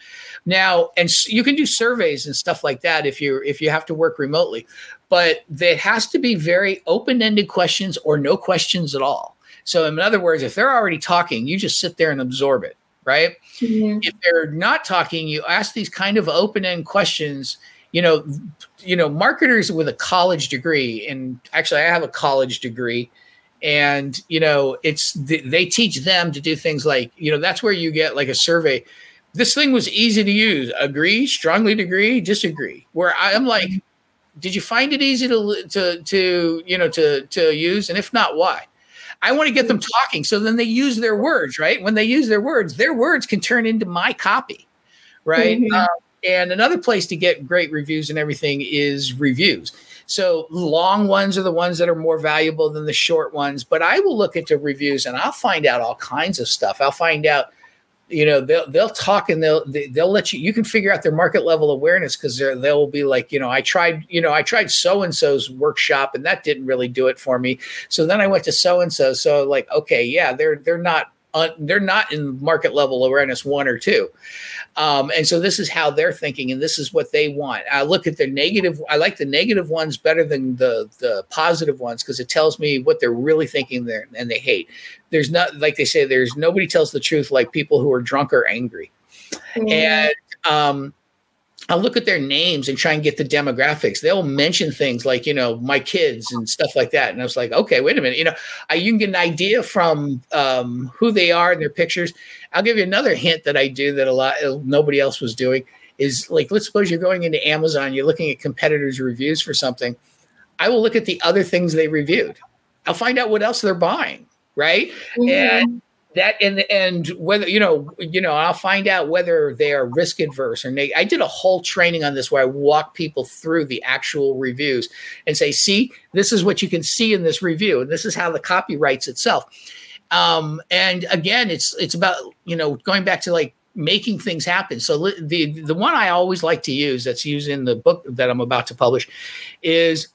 Now, and you can do surveys and stuff like that if you if you have to work remotely, but there has to be very open-ended questions or no questions at all. So, in other words, if they're already talking, you just sit there and absorb it, right? Mm-hmm. If they're not talking, you ask these kind of open-end questions. You know, you know, marketers with a college degree, and actually, I have a college degree and you know it's they teach them to do things like you know that's where you get like a survey this thing was easy to use. Agree, strongly agree, disagree. Where I'm like, did you find it easy to to to you know to to use? And if not, why? I want to get them talking so then they use their words, right? When they use their words, their words can turn into my copy, right? Mm-hmm. Um, and another place to get great reviews and everything is reviews. So long ones are the ones that are more valuable than the short ones. But I will look into reviews and I'll find out all kinds of stuff. I'll find out you know they'll they'll talk and they'll they'll let you you can figure out their market level awareness because they'll be like you know i tried you know i tried so and so's workshop and that didn't really do it for me. So then i went to so and so so like okay yeah they're they're not uh, they're not in market level awareness one or two um, and so this is how they're thinking, and this is what they want. I look at the negative. I like the negative ones better than the the positive ones because it tells me what they're really thinking there and they hate. There's not like they say. There's nobody tells the truth like people who are drunk or angry, mm-hmm. and um, I'll look at their names and try and get the demographics. They'll mention things like, you know, my kids and stuff like that. And I was like, okay, wait a minute. You know, I, you can get an idea from um, who they are and their pictures. I'll give you another hint that I do that a lot nobody else was doing is like let's suppose you're going into Amazon, you're looking at competitors' reviews for something. I will look at the other things they reviewed. I'll find out what else they're buying, right? Mm-hmm. And that and and whether you know you know I'll find out whether they are risk adverse or negative. I did a whole training on this where I walk people through the actual reviews and say, see, this is what you can see in this review, and this is how the copy writes itself. Um, and again, it's it's about you know going back to like making things happen. So the the one I always like to use that's used in the book that I'm about to publish is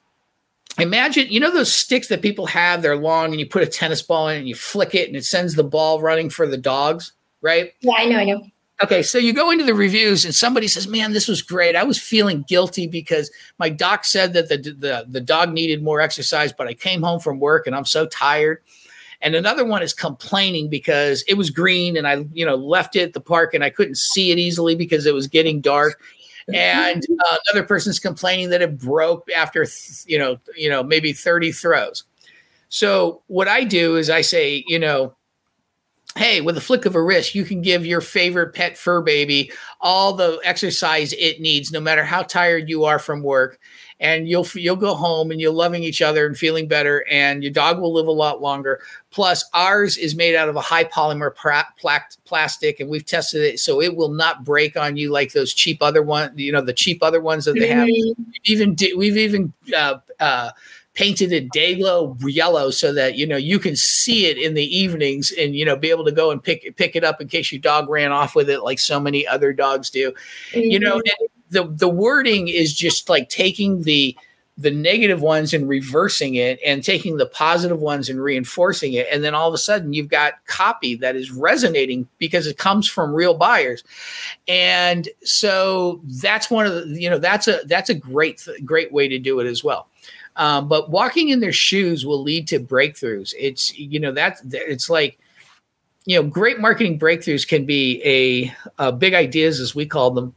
imagine you know those sticks that people have they're long and you put a tennis ball in and you flick it and it sends the ball running for the dogs right? Yeah i know i know. Okay so you go into the reviews and somebody says man this was great. I was feeling guilty because my doc said that the, the, the dog needed more exercise but i came home from work and i'm so tired. And another one is complaining because it was green and I, you know, left it at the park and I couldn't see it easily because it was getting dark. And <laughs> uh, another person's complaining that it broke after, you know, you know, maybe 30 throws. So what I do is I say, you know, hey, with a flick of a wrist, you can give your favorite pet fur baby all the exercise it needs, no matter how tired you are from work and you'll you'll go home and you're loving each other and feeling better and your dog will live a lot longer plus ours is made out of a high polymer plastic and we've tested it so it will not break on you like those cheap other ones you know the cheap other ones that they have mm-hmm. even we've even uh, uh, painted it day glow yellow so that you know you can see it in the evenings and you know be able to go and pick pick it up in case your dog ran off with it like so many other dogs do mm-hmm. you know mm-hmm the the wording is just like taking the the negative ones and reversing it and taking the positive ones and reinforcing it. And then all of a sudden you've got copy that is resonating because it comes from real buyers. And so that's one of the you know that's a that's a great great way to do it as well. Um, but walking in their shoes will lead to breakthroughs. It's you know that's it's like you know, great marketing breakthroughs can be a, a big ideas as we call them.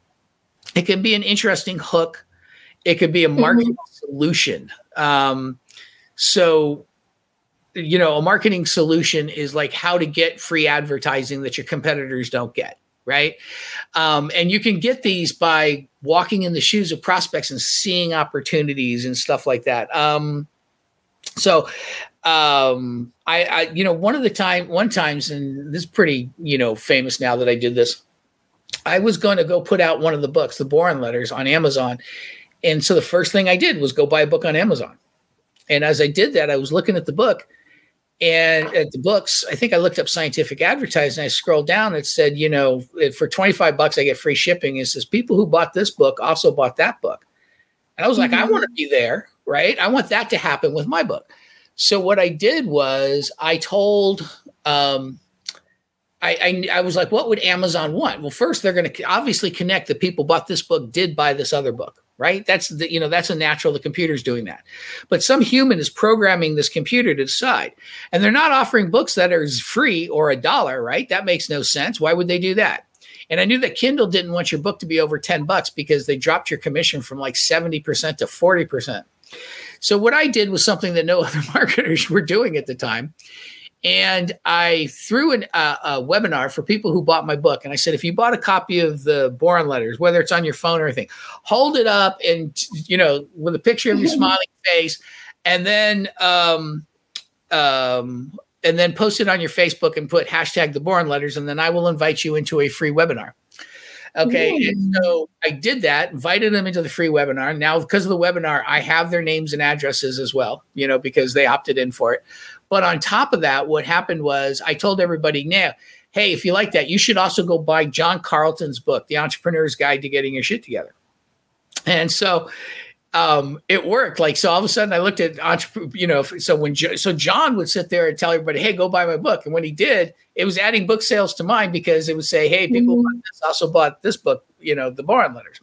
It can be an interesting hook. It could be a marketing mm-hmm. solution. Um, so, you know, a marketing solution is like how to get free advertising that your competitors don't get, right? Um, and you can get these by walking in the shoes of prospects and seeing opportunities and stuff like that. Um, so, um, I, I, you know, one of the time, one times, and this is pretty, you know, famous now that I did this. I was going to go put out one of the books, the Boron Letters, on Amazon, and so the first thing I did was go buy a book on Amazon. And as I did that, I was looking at the book and at the books, I think I looked up scientific advertising. I scrolled down. It said, you know, for 25 bucks, I get free shipping. It says people who bought this book also bought that book. And I was mm-hmm. like, I mm-hmm. want to be there, right? I want that to happen with my book. So what I did was I told, um, I, I, I was like, what would Amazon want? Well, first they're going to obviously connect the people bought this book did buy this other book right? That's the you know that's a natural the computer's doing that. But some human is programming this computer to decide and they're not offering books that are free or a dollar right? That makes no sense. Why would they do that? And i knew that kindle didn't want your book to be over 10 bucks because they dropped your commission from like 70% to 40% so what i did was something that no <laughs> other marketers were doing at the time and I threw an, uh, a webinar for people who bought my book. And I said, if you bought a copy of the Boron Letters, whether it's on your phone or anything, hold it up and, you know, with a picture of your <laughs> smiling face, and then, um, um, and then post it on your Facebook and put hashtag the Boron Letters, and then I will invite you into a free webinar. Okay. Mm. And so I did that, invited them into the free webinar. Now, because of the webinar, I have their names and addresses as well, you know, because they opted in for it. But on top of that, what happened was I told everybody now, hey, if you like that, you should also go buy John Carlton's book, The Entrepreneur's Guide to Getting Your Shit Together. And so um, it worked. Like, so all of a sudden I looked at, entrepreneur. you know, so when, so John would sit there and tell everybody, hey, go buy my book. And when he did, it was adding book sales to mine because it would say, hey, people mm-hmm. also bought this book, you know, the Boron Letters.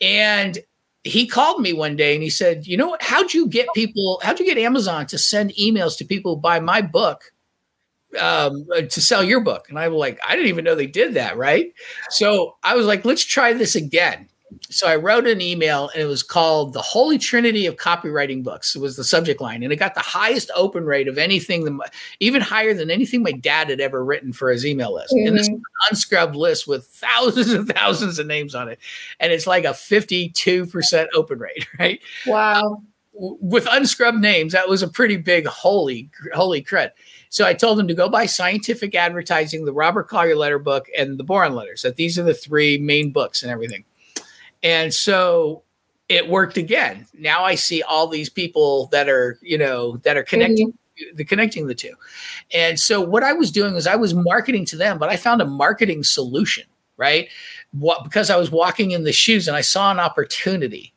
And he called me one day and he said, "You know, how'd you get people? How'd you get Amazon to send emails to people who buy my book um, to sell your book?" And I was like, "I didn't even know they did that, right?" So I was like, "Let's try this again." So I wrote an email and it was called The Holy Trinity of Copywriting Books. It was the subject line. And it got the highest open rate of anything, even higher than anything my dad had ever written for his email list. Mm-hmm. And this is an unscrubbed list with thousands and thousands of names on it. And it's like a 52% open rate, <laughs> right? Wow. with unscrubbed names, that was a pretty big holy, holy cred. So I told him to go buy Scientific Advertising, the Robert Collier letter book, and the Boron letters, that these are the three main books and everything. And so it worked again. Now I see all these people that are, you know, that are connecting mm-hmm. the connecting the two. And so what I was doing was I was marketing to them, but I found a marketing solution, right? What because I was walking in the shoes and I saw an opportunity.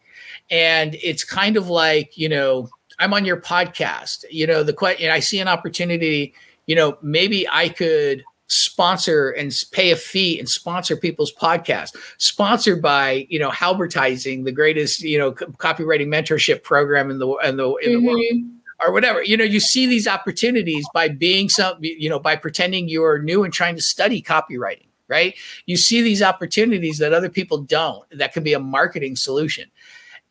And it's kind of like, you know, I'm on your podcast. You know, the question I see an opportunity, you know, maybe I could sponsor and pay a fee and sponsor people's podcasts. Sponsored by you know halbertizing the greatest you know copywriting mentorship program in the in the in mm-hmm. the world or whatever. You know you see these opportunities by being some you know by pretending you're new and trying to study copywriting right? You see these opportunities that other people don't that can be a marketing solution.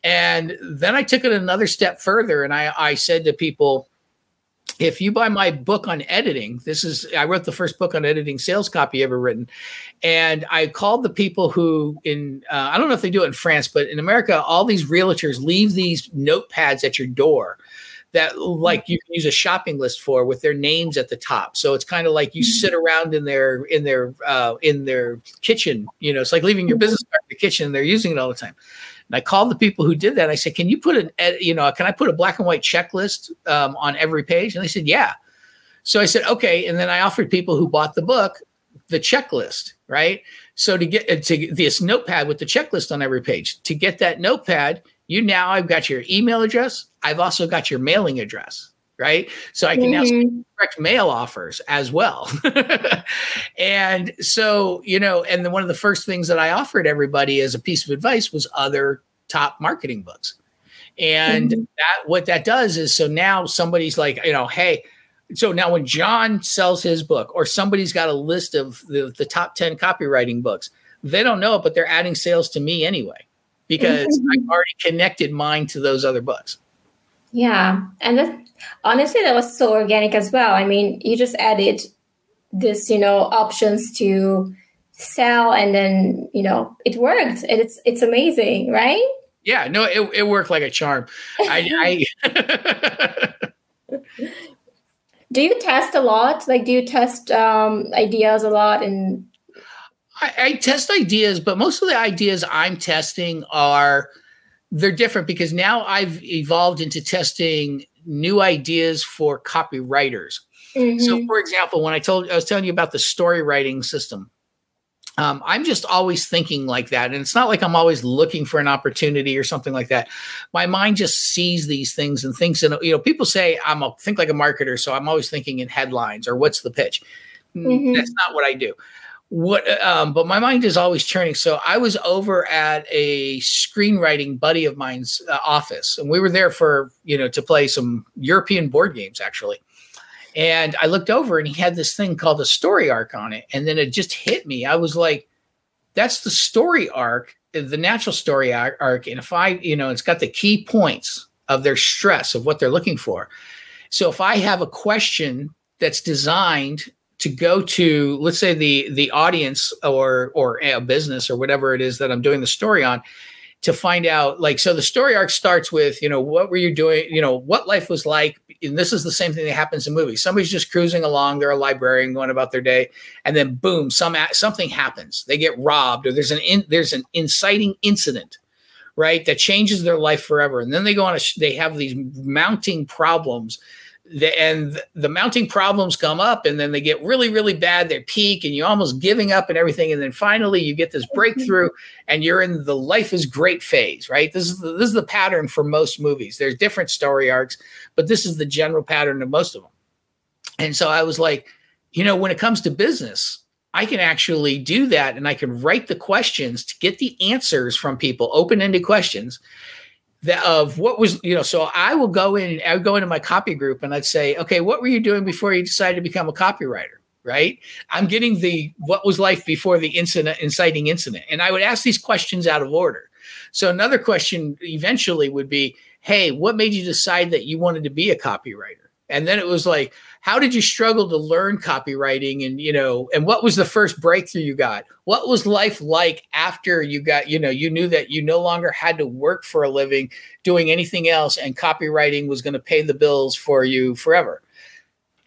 And then i took it another step further and i i said to people if you buy my book on editing, this is I wrote the first book on editing sales copy ever written, and I called the people who in uh, I don't know if they do it in France, but in America, all these realtors leave these notepads at your door that like you can use a shopping list for with their names at the top. So it's kind of like you sit around in their in their uh, in their kitchen. You know, it's like leaving your business card in the kitchen. and They're using it all the time. And I called the people who did that. I said, "Can you put an, you know, can I put a black and white checklist um, on every page?" And they said, "Yeah." So I said, "Okay." And then I offered people who bought the book the checklist, right? So to get uh, to this notepad with the checklist on every page, to get that notepad, you now I've got your email address. I've also got your mailing address right? So I can mm-hmm. now direct mail offers as well. <laughs> and so, you know, and then one of the first things that I offered everybody as a piece of advice was other top marketing books. And mm-hmm. that what that does is so now somebody's like, you know, hey, so now when John sells his book or somebody's got a list of the, the top 10 copywriting books, they don't know it, but they're adding sales to me anyway because I've already connected mine to those other books. Yeah. And that, honestly, that was so organic as well. I mean, you just added this, you know, options to sell and then, you know, it worked. And it's it's amazing, right? Yeah, no, it, it worked like a charm. I, I <laughs> <laughs> do you test a lot? Like, do you test um, ideas a lot? And I, I test ideas, but most of the ideas I'm testing are they're different because now I've evolved into testing new ideas for copywriters. Mm-hmm. So, for example, when I told I was telling you about the story writing system, um, I'm just always thinking like that. And it's not like I'm always looking for an opportunity or something like that. My mind just sees these things and thinks, and you know, people say I'm a think like a marketer. So I'm always thinking in headlines or what's the pitch. Mm, mm-hmm. That's not what I do. What, um, but my mind is always churning. So I was over at a screenwriting buddy of mine's uh, office, and we were there for you know to play some European board games actually. And I looked over and he had this thing called a story arc on it. And then it just hit me. I was like, that's the story arc, the natural story arc. And if I, you know, it's got the key points of their stress of what they're looking for. So if I have a question that's designed to go to, let's say the the audience or or a business or whatever it is that I'm doing the story on, to find out like so the story arc starts with you know what were you doing you know what life was like? And this is the same thing that happens in movies. Somebody's just cruising along they're a librarian going about their day and then boom some something happens. They get robbed or there's an in, there's an inciting incident right that changes their life forever. And then they go on a they have these mounting problems the, and the mounting problems come up and then they get really really bad they peak and you're almost giving up and everything and then finally you get this breakthrough and you're in the life is great phase right? This is the, this is the pattern for most movies. There's different story arcs but this is the general pattern of most of them and so i was like you know when it comes to business I can actually do that and I can write the questions to get the answers from people, open ended questions of what was you know so i will go in i would go into my copy group and i'd say okay what were you doing before you decided to become a copywriter? Right? I'm getting the what was life before the incident inciting incident. And i would ask these questions out of order. So another question eventually would be hey what made you decide that you wanted to be a copywriter? And then it was like how did you struggle to learn copywriting? And you know and what was the first breakthrough you got? What was life like after you got you know you knew that you no longer had to work for a living doing anything else and copywriting was going to pay the bills for you forever?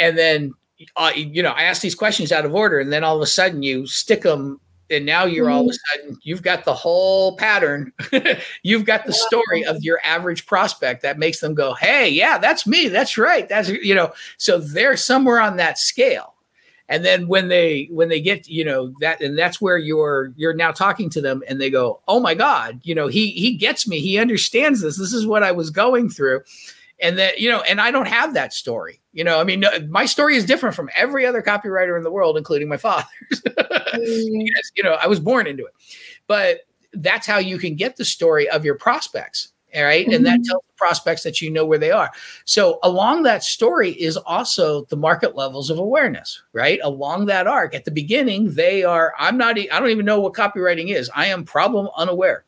And then uh, you know i asked these questions out of order and then all of a sudden you stick them and now you're all of a mm-hmm. sudden you've got the whole pattern. <laughs> You've got the story of your average prospect that makes them go hey yeah that's me. That's right. That's you know. So they're somewhere on that scale. And then when they when they get you know that and that's where you're you're now talking to them and they go oh my god you know he he gets me. He understands this. This is what i was going through and that you know and i don't have that story you know i mean my story is different from every other copywriter in the world including my <laughs> father's mm. you know i was born into it but that's how you can get the story of your prospects all right? mm-hmm. and that mm-hmm. tells the prospects that you know where they are so along that story is also the market levels of awareness right along that arc at the beginning they are i'm not i don't even know what copywriting is i am problem unaware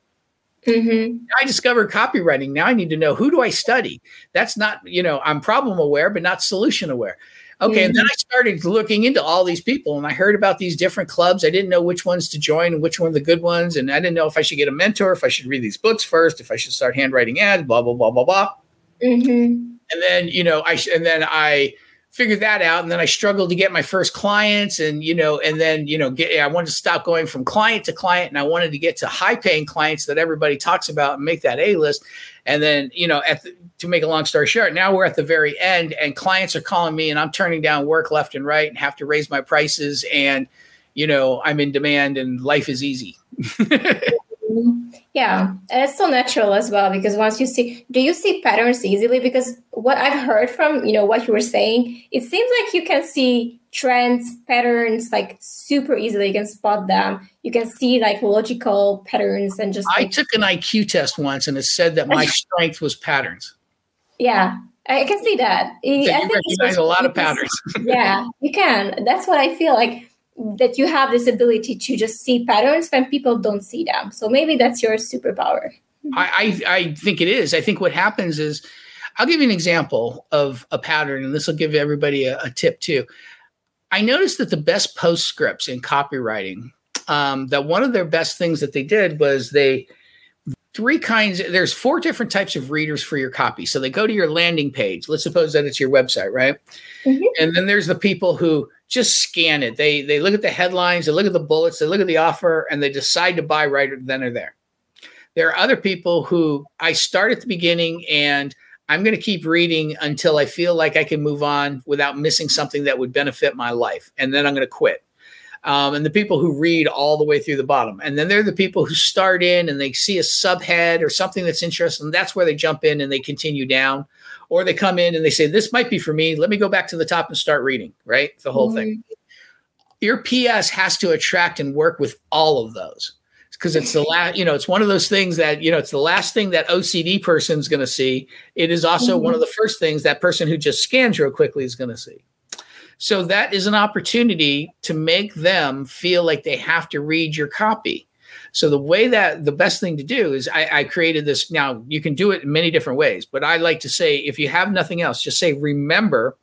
Mm-hmm. I discovered copywriting. Now I need to know who do I study. That's not, you know, I'm problem aware, but not solution aware. Okay. Mm-hmm. And then I started looking into all these people and I heard about these different clubs. I didn't know which ones to join and which one of the good ones. And I didn't know if I should get a mentor, if I should read these books first, if I should start handwriting ads, blah, blah, blah, blah, blah. Mm-hmm. And then, you know, I, sh- and then I, figured that out. And then i struggled to get my first clients and you know and then you know get i wanted to stop going from client to client and i wanted to get to high paying clients that everybody talks about and make that a list. And then you know at the, to make a long story short now we're at the very end and clients are calling me and i'm turning down work left and right and have to raise my prices and you know i'm in demand and life is easy <laughs> Yeah, and it's so natural as well because once you see, do you see patterns easily? Because what I've heard from you know what you were saying, it seems like you can see trends, patterns like super easily. You can spot them. You can see like logical patterns and just. I took an IQ test once, and it said that my <laughs> strength was patterns. Yeah, I can see that. So I think recognize a lot of patterns. <laughs> yeah, you can. That's what I feel like that you have this ability to just see patterns when people don't see them. So maybe that's your superpower. I, I, I think it is. I think what happens is, I'll give you an example of a pattern, and this will give everybody a, a tip too. I noticed that the best postscripts in copywriting, um, that one of their best things that they did was they three kinds there's four different types of readers for your copy so they go to your landing page let's suppose that it's your website right mm-hmm. and then there's the people who just scan it they they look at the headlines they look at the bullets they look at the offer and they decide to buy right then or there there are other people who i start at the beginning and i'm going to keep reading until i feel like i can move on without missing something that would benefit my life and then i'm going to quit um, and the people who read all the way through the bottom. And then they're the people who start in and they see a subhead or something that's interesting. That's where they jump in and they continue down. Or they come in and they say, This might be for me. Let me go back to the top and start reading, right? The whole mm-hmm. thing. Your PS has to attract and work with all of those because it's the last, you know, it's one of those things that, you know, it's the last thing that OCD person's going to see. It is also mm-hmm. one of the first things that person who just scans real quickly is going to see. So that is an opportunity to make them feel like they have to read your copy. So the way that the best thing to do is I, I, created this. Now you can do it in many different ways, but I like to say if you have nothing else, just say remember,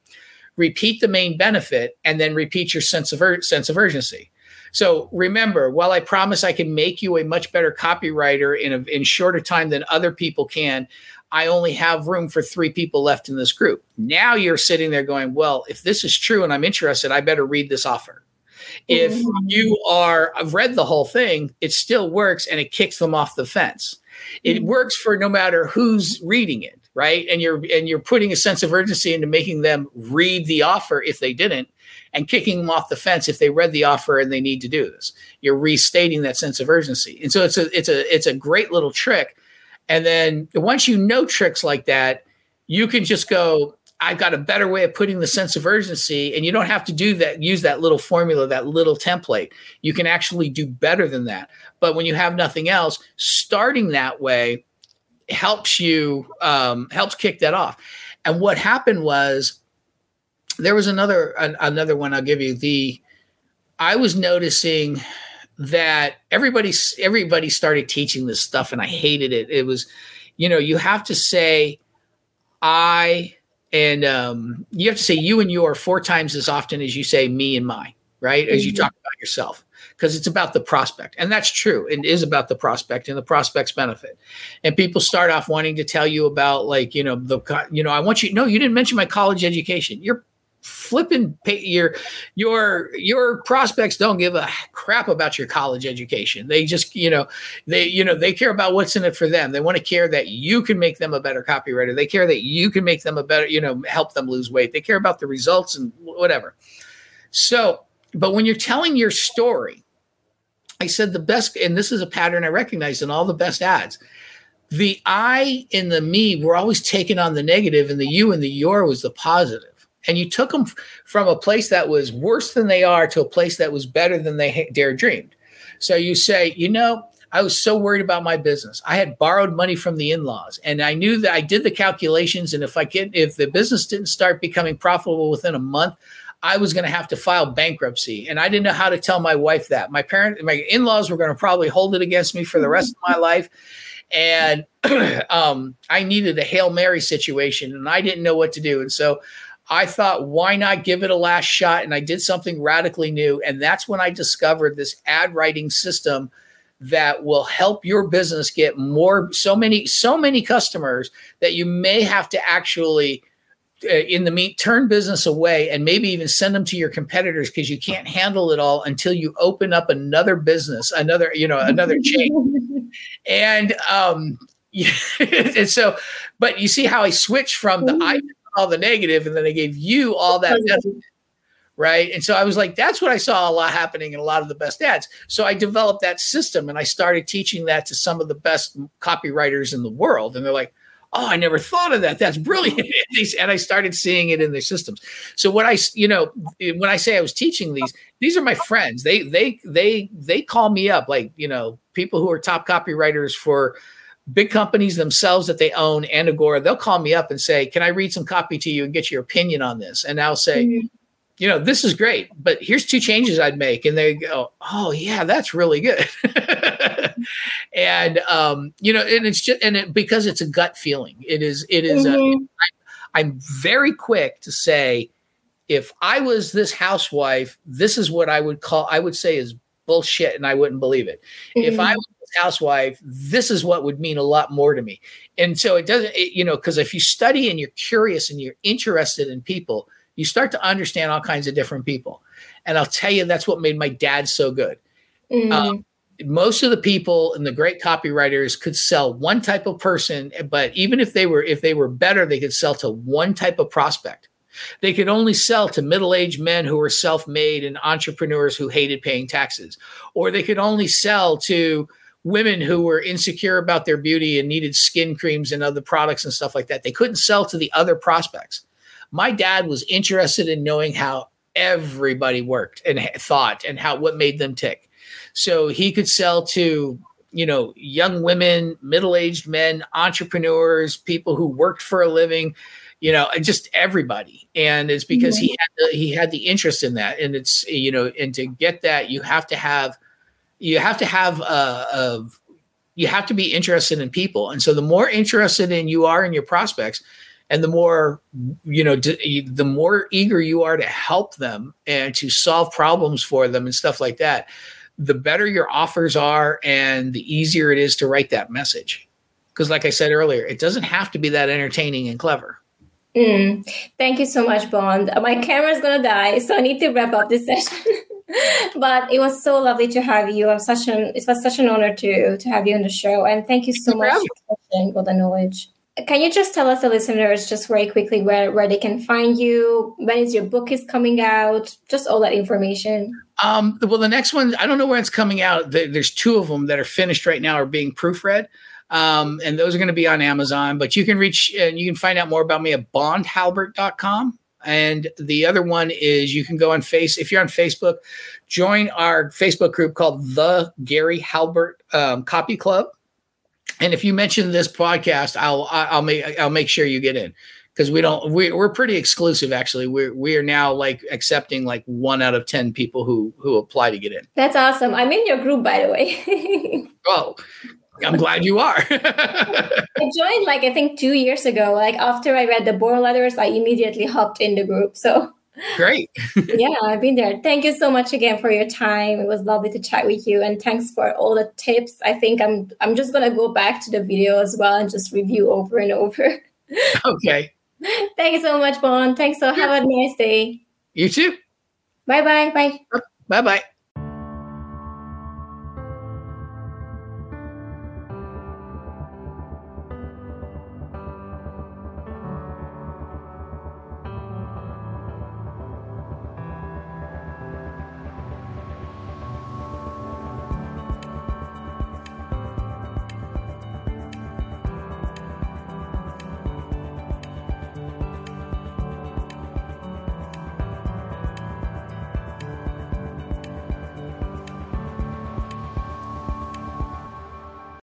repeat the main benefit, and then repeat your sense of ur- sense of urgency. So remember, while I promise I can make you a much better copywriter in a in shorter time than other people can, I only have room for three people left in this group. Now you're sitting there going, well, if this is true and I'm interested, I better read this offer. If mm-hmm. you are, I've read the whole thing, it still works and it kicks them off the fence. It mm-hmm. works for no matter who's reading it, right? And you're and you're putting a sense of urgency into making them read the offer if they didn't, and kicking them off the fence if they read the offer and they need to do this. You're restating that sense of urgency, and so it's a it's a it's a great little trick and then once you know tricks like that, you can just go, I've got a better way of putting the sense of urgency. And you don't have to do that, use that little formula, that little template. You can actually do better than that. But when you have nothing else, starting that way helps you, um, helps kick that off. And what happened was there was another, an, another one I'll give you. The, I was noticing that everybody everybody started teaching this stuff and I hated it. It was, you know, you have to say I and um, you have to say you and your four times as often as you say me and my, right? As you mm-hmm. talk about yourself. Because it's about the prospect. And that's true. It is about the prospect and the prospect's benefit. And people start off wanting to tell you about like, you know, the you know, I want you no, you didn't mention my college education. You're flipping your your your prospects don't give a crap about your college education. They just you know they you know they care about what's in it for them. They want to care that you can make them a better copywriter. They care that you can make them a better you know help them lose weight. They care about the results and whatever. So but when you're telling your story i said the best and this is a pattern i recognize in all the best ads. The i and the me were always taken on the negative and the you and the your was the positive and you took them from a place that was worse than they are to a place that was better than they dare dreamed. So you say, you know, I was so worried about my business. I had borrowed money from the in-laws, and I knew that I did the calculations. And if I get, if the business didn't start becoming profitable within a month, I was going to have to file bankruptcy. And I didn't know how to tell my wife that. My parents, my in-laws were going to probably hold it against me for the rest of my life. And <clears throat> um, I needed a hail mary situation, and I didn't know what to do. And so I thought, why not give it a last shot? And I did something radically new. And that's when I discovered this ad writing system that will help your business get more, so many, so many customers that you may have to actually uh, in the meat turn business away and maybe even send them to your competitors because you can't handle it all until you open up another business another you know another chain <laughs> and um <laughs> and so but you see how i switched from the i all the negative, and then they gave you all that right? And so I was like, that's what I saw a lot happening in a lot of the best ads. So I developed that system and I started teaching that to some of the best copywriters in the world. And they're like, oh, I never thought of that. That's brilliant. <laughs> and I started seeing it in their systems. So what I, you know, when I say I was teaching these, these are my friends. They, they, they, they call me up like, you know, people who are top copywriters for big companies themselves that they own and Agora, they'll call me up and say, Can I read some copy to you and get your opinion on this? And I'll say, mm-hmm. You know, this is great, but here's two changes I'd make. And they go, Oh, yeah, that's really good. <laughs> and, um, you know, and it's just, and it, because it's a gut feeling, it is, it is, mm-hmm. a, I, I'm very quick to say, if I was this housewife, this is what I would call, I would say is bullshit and I wouldn't believe it. Mm-hmm. If I mm-hmm. was housewife, this is what would mean a lot more to me. And so it doesn't, it, you know, because if you study and you're curious and you're interested in people, you start to understand all kinds of different people. And I'll tell you, that's what made my dad so good. Mm-hmm. Um, most of the people and the great copywriters could sell one type of person, but even if they were if they were better, they could sell to one type of prospect. They could only sell to middle aged men who were self made and entrepreneurs who hated paying taxes. Or they could only sell to women who were insecure about their beauty and needed skin creams and other products and stuff like that. They couldn't sell to the other prospects. My dad was interested in knowing how everybody worked and thought and how what made them tick. So he could sell to you know young women, middle-aged men, entrepreneurs, people who worked for a living you know, just everybody. And it's because he had the, he had the interest in that. And it's you know, and to get that, you have to have you have to have a, a you have to be interested in people. And so the more interested in you are in your prospects, and the more you know the more eager you are to help them and to solve problems for them and stuff like that the better your offers are and the easier it is to write that message because like i said earlier it doesn't have to be that entertaining and clever Mm, thank you so much, Bond. My camera's gonna die, so I need to wrap up this <laughs> session. <laughs> but it was so lovely to have you. I'm such an it was such an honor to to have you on the show, and thank you so much for sharing all the knowledge. Can you just tell us, the listeners, just very quickly where where they can find you? When is your book is coming out? Just all that information. Um, well, the next one, I don't know when it's coming out. There's two of them that are finished right now, are being proofread. Um, and those are going to be on Amazon. But you can reach and you can find out more about me at bondhalbert.com. And the other one is you can go on face if you're on Facebook, join our Facebook group called the Gary Halbert um, Copy Club. And if you mention this podcast, I'll I'll make I'll make sure you get in. Because we don't we, we're pretty exclusive actually. We're we are now like accepting like one out of ten people who who apply to get in. That's awesome. I'm in your group by the way. <laughs> Oh I'm glad you are. <laughs> I joined like I think two years ago. Like after I read the Boron Letters, I immediately hopped in the group. So great. <laughs> yeah, I've been there. Thank you so much again for your time. It was lovely to chat with you, and thanks for all the tips. I think I'm I'm just gonna go back to the video as well and just review over and over. <laughs> Okay. Thank you so much, Bond. Thanks. So have a nice day. You too. Bye bye. Bye. Bye bye.